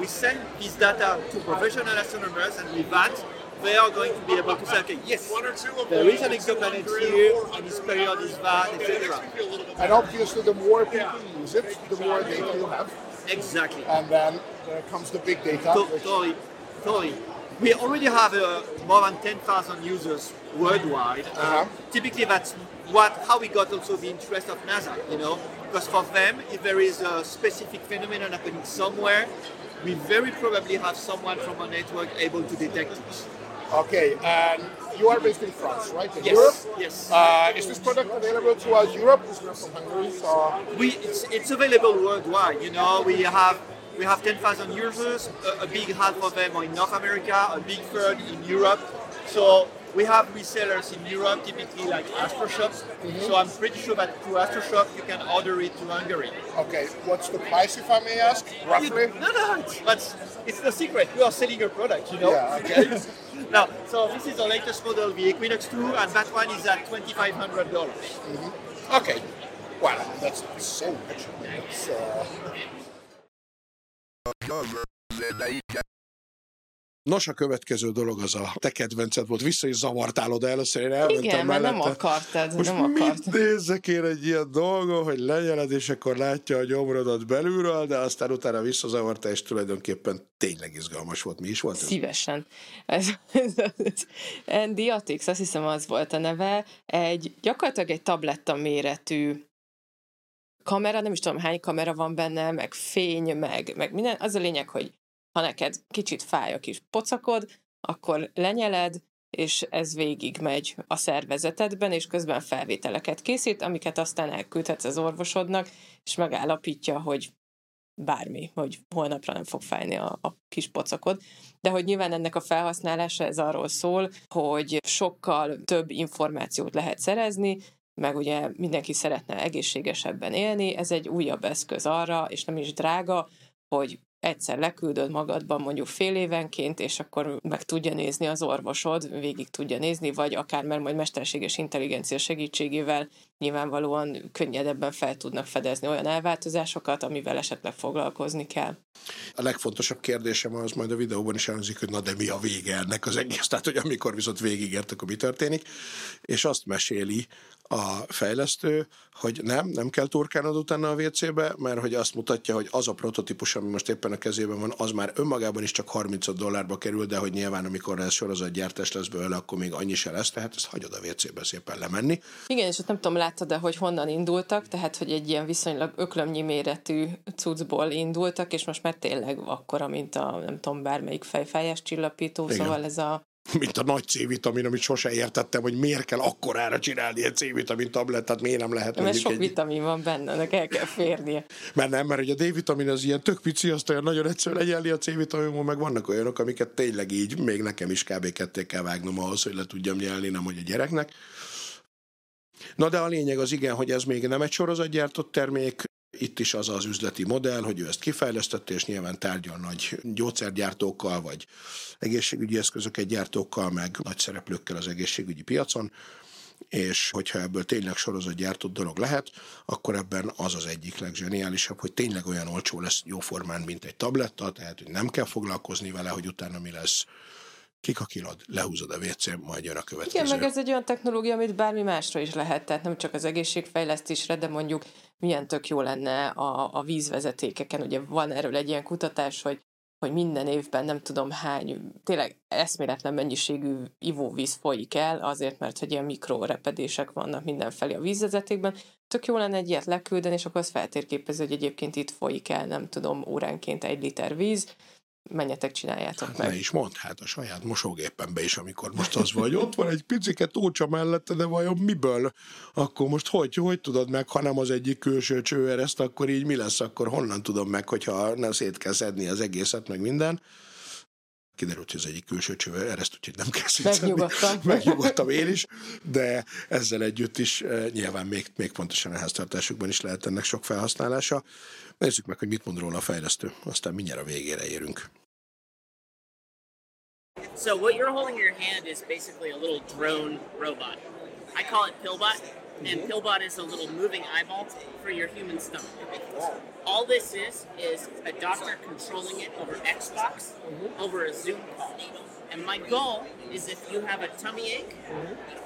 We send this data to professional astronomers, and with that, they are going to be able to say, okay, yes, there is an exoplanet here, and this period is that, etc. And obviously, the more people use it, the more data you have. Exactly. And then there comes the big data. totally, totally. We already have uh, more than 10,000 users worldwide. Uh, uh-huh. typically, that's what how we got also the interest of NASA. You know, because for them, if there is a specific phenomenon happening somewhere, we very probably have someone from our network able to detect it. Okay, and you are based in France, right? In yes. Europe? Yes. Uh, is this product available throughout Europe? Is from Hungary? So... We, it's, it's available worldwide. You know, we have we have 10,000 users. A, a, big half of them are in North America, a big third in Europe. So we have resellers in Europe, typically like AstroShop. So I'm pretty sure that through AstroShop you can order it to Hungary. Okay, what's the price if I may ask, roughly? No, no, it's, it's the secret. We are selling a product, you know? Yeah, okay. now, so this is the latest model, the Equinox 2, and that one is at $2,500. Okay. Wow, that's so much. Uh, Nos, a következő dolog az a te kedvenced volt. Vissza is zavartál oda először, én elmentem Igen, mert nem akartad, Most nem mit akartad. nézzek én egy ilyen dolgon, hogy lenyeled, és akkor látja a gyomrodat belülről, de aztán utána visszazavarta, és tulajdonképpen tényleg izgalmas volt. Mi is volt? Szívesen. Ez, ez, ez, Andy Atix, azt hiszem az volt a neve, egy gyakorlatilag egy tabletta méretű kamera, nem is tudom hány kamera van benne, meg fény, meg, meg minden. Az a lényeg, hogy ha neked kicsit fáj a kis pocakod, akkor lenyeled, és ez végig megy a szervezetedben, és közben felvételeket készít, amiket aztán elküldhetsz az orvosodnak, és megállapítja, hogy bármi, hogy holnapra nem fog fájni a, a kis pocakod. De hogy nyilván ennek a felhasználása ez arról szól, hogy sokkal több információt lehet szerezni, meg ugye mindenki szeretne egészségesebben élni, ez egy újabb eszköz arra, és nem is drága, hogy egyszer leküldöd magadban mondjuk fél évenként, és akkor meg tudja nézni az orvosod, végig tudja nézni, vagy akár mert majd mesterséges intelligencia segítségével nyilvánvalóan könnyedebben fel tudnak fedezni olyan elváltozásokat, amivel esetleg foglalkozni kell. A legfontosabb kérdésem az majd a videóban is elhangzik, hogy na de mi a vége ennek az egész, tehát hogy amikor viszont végigért, akkor mi történik, és azt meséli a fejlesztő, hogy nem, nem kell turkálnod utána a WC-be, mert hogy azt mutatja, hogy az a prototípus, ami most éppen a kezében van, az már önmagában is csak 35 dollárba kerül, de hogy nyilván amikor ez sorozatgyártás lesz belőle, akkor még annyi se lesz, tehát ezt hagyod a WC-be szépen lemenni. Igen, és ott nem tudom, láttad de hogy honnan indultak, tehát hogy egy ilyen viszonylag öklömnyi méretű cuccból indultak, és most már tényleg akkora, mint a nem tudom, bármelyik fejfájás csillapító, Igen. szóval ez a mint a nagy C-vitamin, amit sose értettem, hogy miért kell akkorára csinálni egy C-vitamin tablettát, miért nem lehet mert sok egy... vitamin van benne, ennek el kell férnie. Mert nem, mert ugye a D-vitamin az ilyen tök pici, azt olyan nagyon egyszerű legyelni a C-vitaminból, meg vannak olyanok, amiket tényleg így, még nekem is kb. ketté kell vágnom ahhoz, hogy le tudjam nyelni, nem hogy a gyereknek. Na de a lényeg az igen, hogy ez még nem egy sorozatgyártott termék, itt is az az üzleti modell, hogy ő ezt kifejlesztette, és nyilván tárgyal nagy gyógyszergyártókkal, vagy egészségügyi eszközöket gyártókkal, meg nagy szereplőkkel az egészségügyi piacon, és hogyha ebből tényleg sorozatgyártott dolog lehet, akkor ebben az az egyik legzseniálisabb, hogy tényleg olyan olcsó lesz jóformán, mint egy tabletta, tehát hogy nem kell foglalkozni vele, hogy utána mi lesz, kikakilod, lehúzod a WC, majd jön a következő. Igen, meg ez egy olyan technológia, amit bármi másra is lehet, tehát nem csak az egészségfejlesztésre, de mondjuk milyen tök jó lenne a, a vízvezetékeken. Ugye van erről egy ilyen kutatás, hogy hogy minden évben nem tudom hány, tényleg eszméletlen mennyiségű ivóvíz folyik el, azért, mert hogy ilyen mikrorepedések vannak mindenfelé a vízvezetékben. Tök jó lenne egy ilyet leküldeni, és akkor az feltérképezi, hogy egyébként itt folyik el, nem tudom, óránként egy liter víz, menjetek, csináljátok Hát meg. ne is mondd, hát a saját mosógépembe is, amikor most az vagy, ott van egy picike tócsa mellette, de vajon miből? Akkor most hogy, hogy tudod meg, ha nem az egyik külső csőereszt, akkor így mi lesz, akkor honnan tudom meg, hogyha nem szét kell szedni az egészet, meg minden. Kiderült, hogy az egyik külső cső ereszt, úgyhogy nem kell szétszedni. Megnyugodtam. Megnyugodtam én is, de ezzel együtt is eh, nyilván még, még pontosan a háztartásokban is lehet ennek sok felhasználása. Nézzük meg, hogy mit mond róla a fejlesztő, aztán mindjárt a végére érünk. So what you're holding in your hand is basically a little drone robot. I call it Pillbot, and Pillbot is a little moving eyeball for your human stomach. All this is is a doctor controlling it over Xbox, over a Zoom call. And my goal is if you have a tummy ache,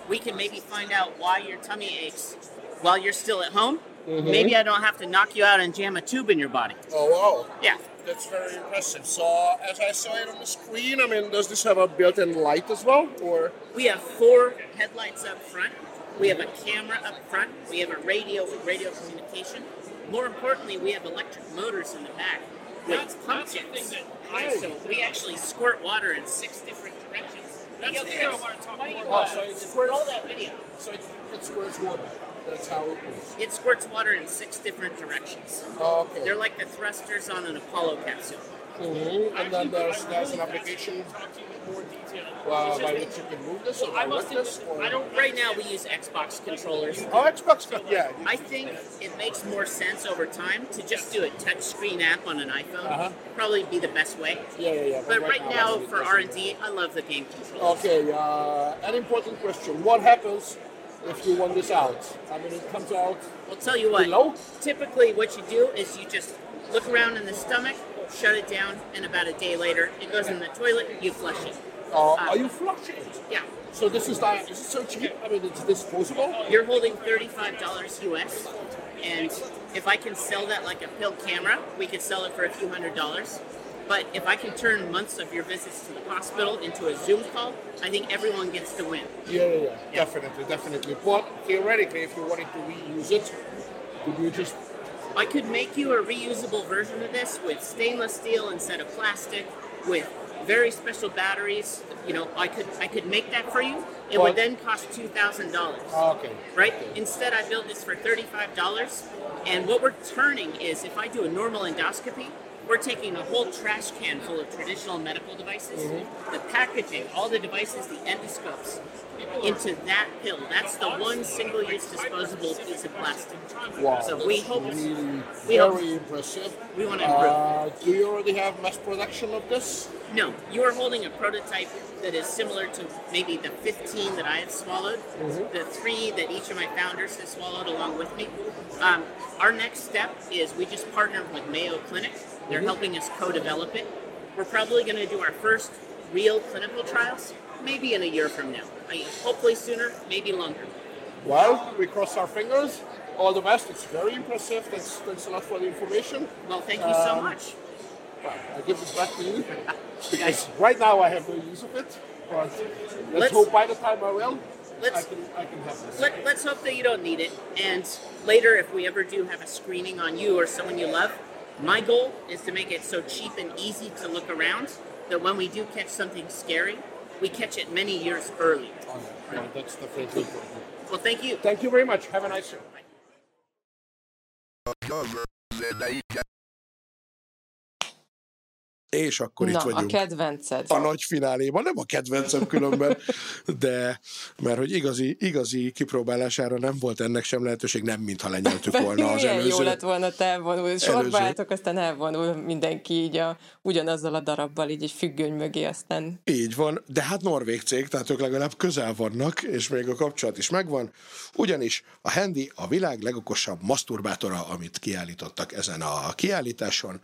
we can maybe find out why your tummy aches while you're still at home. Mm-hmm. Maybe I don't have to knock you out and jam a tube in your body. oh wow. Yeah. That's very impressive. So, as I saw it on the screen, I mean, does this have a built-in light as well, or? We have four headlights up front. We have a camera up front. We have a radio with radio communication. More importantly, we have electric motors in the back with pump jets. So we actually squirt water in six different directions. Hey, yo, Chris, why don't you Oh, uh, so it's- squirt all that video? So it, it squirts water. That's how it works. It squirts water in six different directions. Oh, okay. They're like the thrusters on an Apollo capsule. Mhm. And then there's there's an application more detail. It's by which you can move this or I must this? Or... I don't. Right now, we use Xbox controllers. Oh, Xbox, yeah. I think it makes more sense over time to just do a touchscreen app on an iPhone. Uh-huh. Probably be the best way. Yeah, yeah, yeah. But right now, it for. R and D, I love the game controls. Okay, uh, an important question. What happens if you want this out? I mean, it comes out I'll tell you what. below? Typically, what you do is you just look around in the stomach, shut it down, and about a day later, it goes in the toilet. You flush it. Uh, are you flushing? Yeah. So this is that. Is it so cheap? I mean, it's disposable. You're holding thirty-five dollars US, and if I can sell that like a pill camera, we could sell it for a few hundred dollars. But if I can turn months of your visits to the hospital into a Zoom call, I think everyone gets to win. Yeah, yeah, yeah. Definitely, definitely. But theoretically, if you wanted to reuse it, could you just? I could make you a reusable version of this with stainless steel instead of plastic, with very special batteries. You know, I could I could make that for you. It Well- would then cost two thousand dollars. Oh, okay. right? Instead, I built this for thirty-five dollars, and what we're turning is if I do a normal endoscopy, we're taking a whole trash can full of traditional medical devices, Mm-hmm. the packaging, all the devices, the endoscopes, into that pill. That's the one single-use disposable piece of plastic. Wow. So we hope really we hope- very impressive. we want to improve. Uh, do you already have mass production of this? No, you are holding a prototype that is similar to maybe the 15 that I have swallowed, the three that each of my founders has swallowed along with me. Um, our next step is we just partnered with Mayo Clinic. They're helping us co-develop it. We're probably going to do our first real clinical trials maybe in a year from now. I mean, hopefully sooner, maybe longer. Well, we cross our fingers. All the best. It's very impressive. Thanks, thanks a lot for the information. Well, thank you so Um, much. Well, I give it back to you because right now I have no use of it. But let's, Let's- hope by the time I will, I Let's can I can have this. let, let's hope that you don't need it. And later, if we ever do have a screening on you or someone you love, my goal is to make it so cheap and easy to look around that when we do catch something scary, we catch it many years early. Oh, that's definitely important. Well, thank you. Thank you very much. Have a nice day. És akkor itt Na, a vagyunk. kedvenced. a nagy fináléban, nem a kedvencem különben, de mert hogy igazi, igazi kipróbálására nem volt ennek sem lehetőség, nem mintha lenyeltük volna az Milyen jó előző. lett volna, te elvonul, Előző. sorba álltok, aztán elvonul mindenki így a, ugyanazzal a darabbal, így egy függöny mögé, aztán Így van, de hát norvég cég, tehát ők legalább közel vannak, és még a kapcsolat is megvan, ugyanis a Handy a világ legokosabb maszturbátora, amit kiállítottak ezen a kiállításon.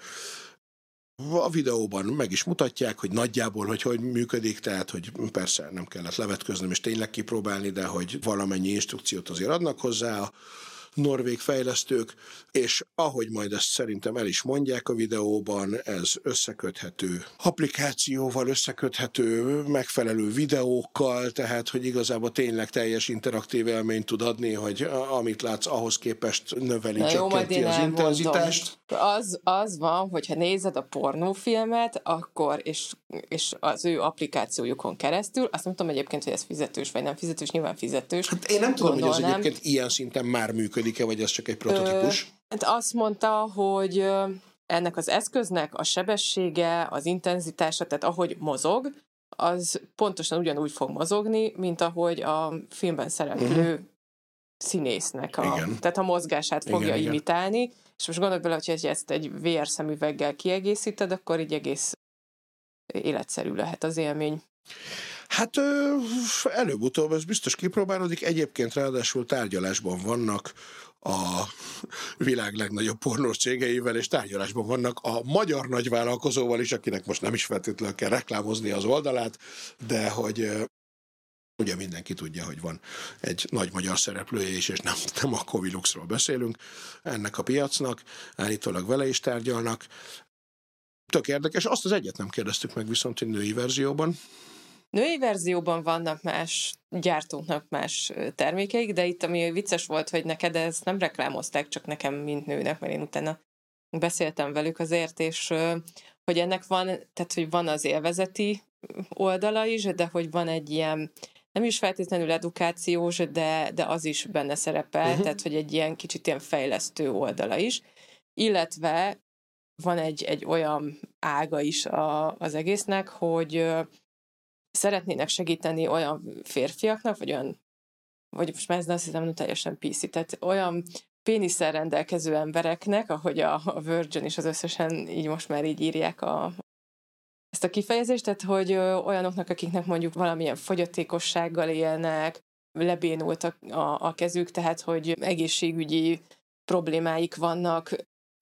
A videóban meg is mutatják, hogy nagyjából, hogy hogy működik, tehát, hogy persze nem kellett levetköznem és tényleg kipróbálni, de hogy valamennyi instrukciót azért adnak hozzá norvég fejlesztők, és ahogy majd ezt szerintem el is mondják a videóban, ez összeköthető applikációval, összeköthető megfelelő videókkal, tehát hogy igazából tényleg teljes interaktív élményt tud adni, hogy amit látsz, ahhoz képest növeli, Na jó, csökkenti én az intenzitást. Az, az van, hogyha nézed a pornófilmet, akkor, és, és az ő applikációjukon keresztül, azt nem tudom egyébként, hogy ez fizetős vagy nem fizetős, nyilván fizetős. Hát én nem tudom, hogy ez Gondolnám. egyébként ilyen szinten már működik-e, vagy ez csak egy prototípus. Hát azt mondta, hogy ö, ennek az eszköznek a sebessége, az intenzitása, tehát ahogy mozog, az pontosan ugyanúgy fog mozogni, mint ahogy a filmben szereplő uh-huh. színésznek a. Igen. tehát a mozgását fogja Igen, igen. imitálni, és most gondolj bele, hogy ezt egy VR szemüveggel kiegészíted, akkor így egész életszerű lehet az élmény. Hát előbb-utóbb ez biztos kipróbálódik. Egyébként ráadásul tárgyalásban vannak a világ legnagyobb pornós cégeivel, és tárgyalásban vannak a magyar nagyvállalkozóval is, akinek most nem is feltétlenül kell reklámozni az oldalát, de hogy ugye mindenki tudja, hogy van egy nagy magyar szereplője is, és nem, nem a Coviluxról beszélünk ennek a piacnak, állítólag vele is tárgyalnak. Tök érdekes, azt az egyet nem kérdeztük meg viszont egy női verzióban, Női verzióban vannak más gyártóknak más termékeik, de itt ami vicces volt, hogy neked ezt nem reklámozták, csak nekem, mint nőnek, mert én utána beszéltem velük azért, és hogy ennek van, tehát hogy van az élvezeti oldala is, de hogy van egy ilyen nem is feltétlenül edukációs, de, de az is benne szerepel, uh-huh. tehát hogy egy ilyen kicsit ilyen fejlesztő oldala is, illetve van egy, egy olyan ága is a, az egésznek, hogy szeretnének segíteni olyan férfiaknak, vagy olyan, vagy most már ez azt hiszem, nem teljesen PC, tehát olyan pénisszel rendelkező embereknek, ahogy a, a Virgin is az összesen így most már így írják a, ezt a kifejezést, tehát hogy olyanoknak, akiknek mondjuk valamilyen fogyatékossággal élnek, lebénult a, a, a kezük, tehát hogy egészségügyi problémáik vannak,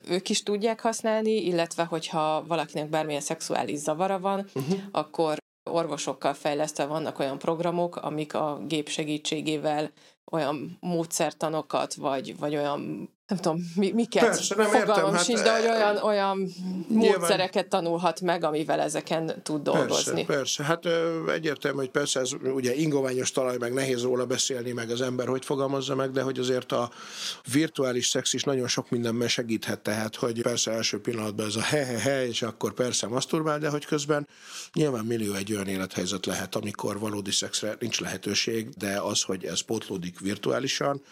ők is tudják használni, illetve hogyha valakinek bármilyen szexuális zavara van, uh-huh. akkor orvosokkal fejlesztve vannak olyan programok, amik a gép segítségével olyan módszertanokat, vagy, vagy olyan nem tudom, mi, miket Persze, nem fogalmam értem, hát, sincs, de hogy olyan, olyan nyilván- módszereket tanulhat meg, amivel ezeken tud dolgozni. Persze, persze. Hát egyértelmű, hogy persze ez ugye ingoványos talaj, meg nehéz róla beszélni, meg az ember hogy fogalmazza meg, de hogy azért a virtuális szex is nagyon sok mindenben segíthet, tehát hogy persze első pillanatban ez a he-he-he, és akkor persze masturbál, de hogy közben nyilván millió egy olyan élethelyzet lehet, amikor valódi szexre nincs lehetőség, de az, hogy ez pótlódik virtuálisan,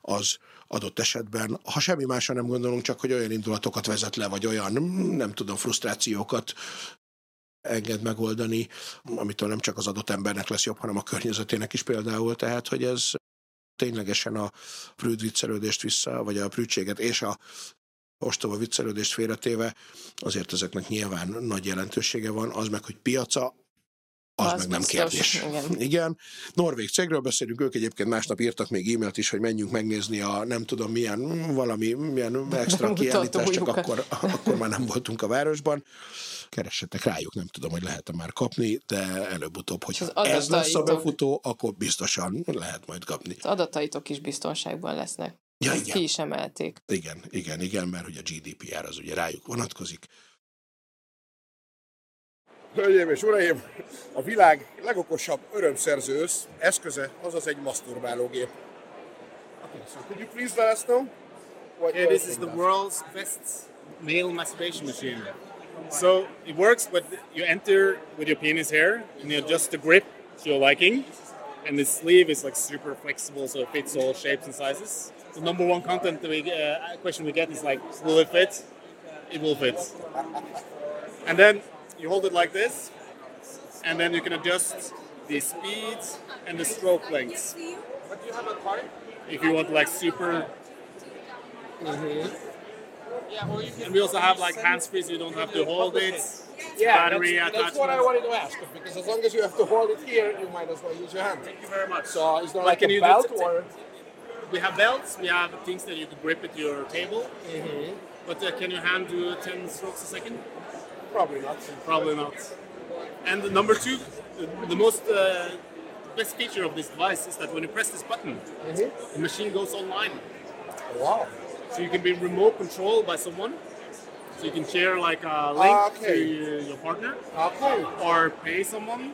az adott esetben, ha semmi másra nem gondolunk, csak hogy olyan indulatokat vezet le, vagy olyan, nem tudom, frusztrációkat enged megoldani, amitől nem csak az adott embernek lesz jobb, hanem a környezetének is például. Tehát, hogy ez ténylegesen a prűd viccelődést vissza, vagy a prűdséget és a ostoba viccelődést félretéve, azért ezeknek nyilván nagy jelentősége van, az meg, hogy piaca, az, Az meg nem biztos, kérdés. igen. igen. Norvég cégről beszélünk, ők egyébként másnap írtak még e-mailt is, hogy menjünk megnézni a nem tudom milyen, valami, milyen extra kiállítást, csak akkor, akkor már nem voltunk a városban. Keressetek rájuk, nem tudom, hogy lehet-e már kapni, de előbb-utóbb, hogy az ez lesz a befutó, akkor biztosan lehet majd kapni. Az adataitok is biztonságban lesznek. Ja, igen. ki is emelték. Igen, igen, igen, mert hogy a GDPR az ugye rájuk vonatkozik. Hölgyeim és uraim, a világ legokosabb örömszerző eszköze, azaz egy masturbálógép. Okay, so could you please let us know what Yeah, this is the world's best male masturbation machine. So it works, with you enter with your penis here and you adjust the grip to your liking. And the sleeve is like super flexible, so it fits all shapes and sizes. The number one content that we, uh, question we get is like, will it fit? It will fit. And then you hold it like this, and then you can adjust the speed and the stroke lengths. But you have a card? If you want like super Yeah, or you can And we also have like hands free, so you don't have to hold it. Yeah, battery that's, that's what I wanted to ask. Because as long as you have to hold it here, you might as well use your hand. Thank you very much. So is there Like, like, a belt or? we have belts, we have things that you can grip at your table. Mm-hmm. But uh, can your hand do 10 strokes a second? Probably not. Probably not. And the number two, the, the most uh, best feature of this device is that when you press this button, the machine goes online. Wow. So you can be remote controlled by someone. So you can share like a link Okay. to your, partner. Okay. or pay someone.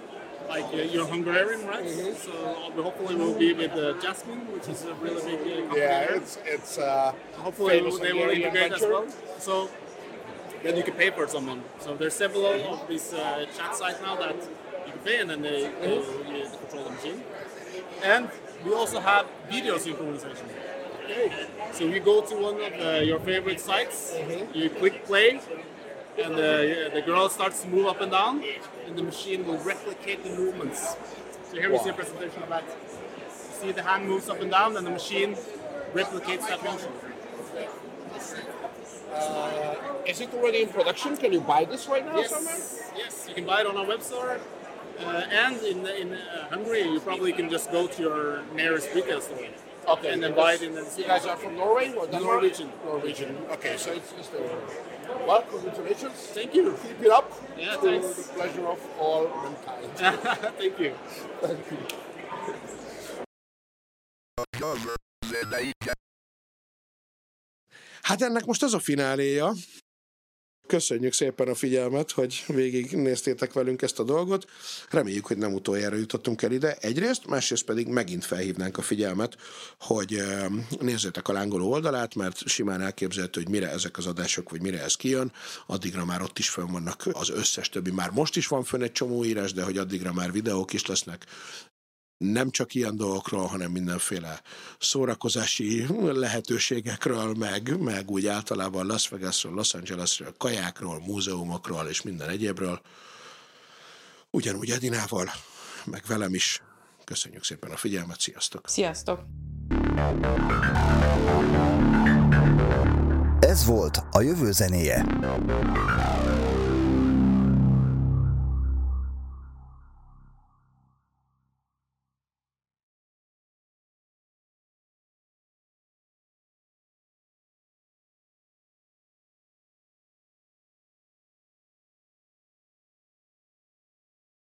Like uh, you're Hungarian, right? Mm-hmm. So we hopefully we'll be with uh, Jasmine, which is a really big uh, company Yeah, it's it's uh, hopefully they will integrate as venture. well. So then you can pay for someone. So there's several of these uh, chat sites now that you can pay and then they, they Mm-hmm. control the machine. And we also have video synchronization. Okay. So you go to one of uh, your favorite sites, Mm-hmm. you click play, and the, the girl starts to move up and down, and the machine will replicate the movements. So here we see a presentation of that. You see the hand moves up and down, and the machine replicates that motion. Is it already in production? Can you buy this right now somewhere? Yes, yes, you can buy it on our website. Uh, and in in uh, Hungary, you probably can just go to your nearest retail store. Okay. And then buy it in the You guys are from Norway or Denmark? Norwegian. Norwegian. Okay, so it's just a well, congratulations. Thank you. Keep it up. Yeah, to thanks. the pleasure of all mankind. Thank you. Thank you. Hát ennek most ez a fináléja. Köszönjük szépen a figyelmet, hogy végignéztétek velünk ezt a dolgot. Reméljük, hogy nem utoljára jutottunk el ide egyrészt, másrészt pedig megint felhívnánk a figyelmet, hogy nézzétek a lángoló oldalát, mert simán elképzelhető, hogy mire ezek az adások, vagy mire ez kijön, addigra már ott is fönn vannak az összes többi. Már most is van fönn egy csomó írás, de hogy addigra már videók is lesznek, nem csak ilyen dolgokról, hanem mindenféle szórakozási lehetőségekről, meg, meg úgy általában Las Vegasról, Los Angelesről, kajákról, múzeumokról és minden egyébről. Ugyanúgy Edinával meg velem is. Köszönjük szépen a figyelmet, sziasztok! Sziasztok! Ez volt a jövő zenéje.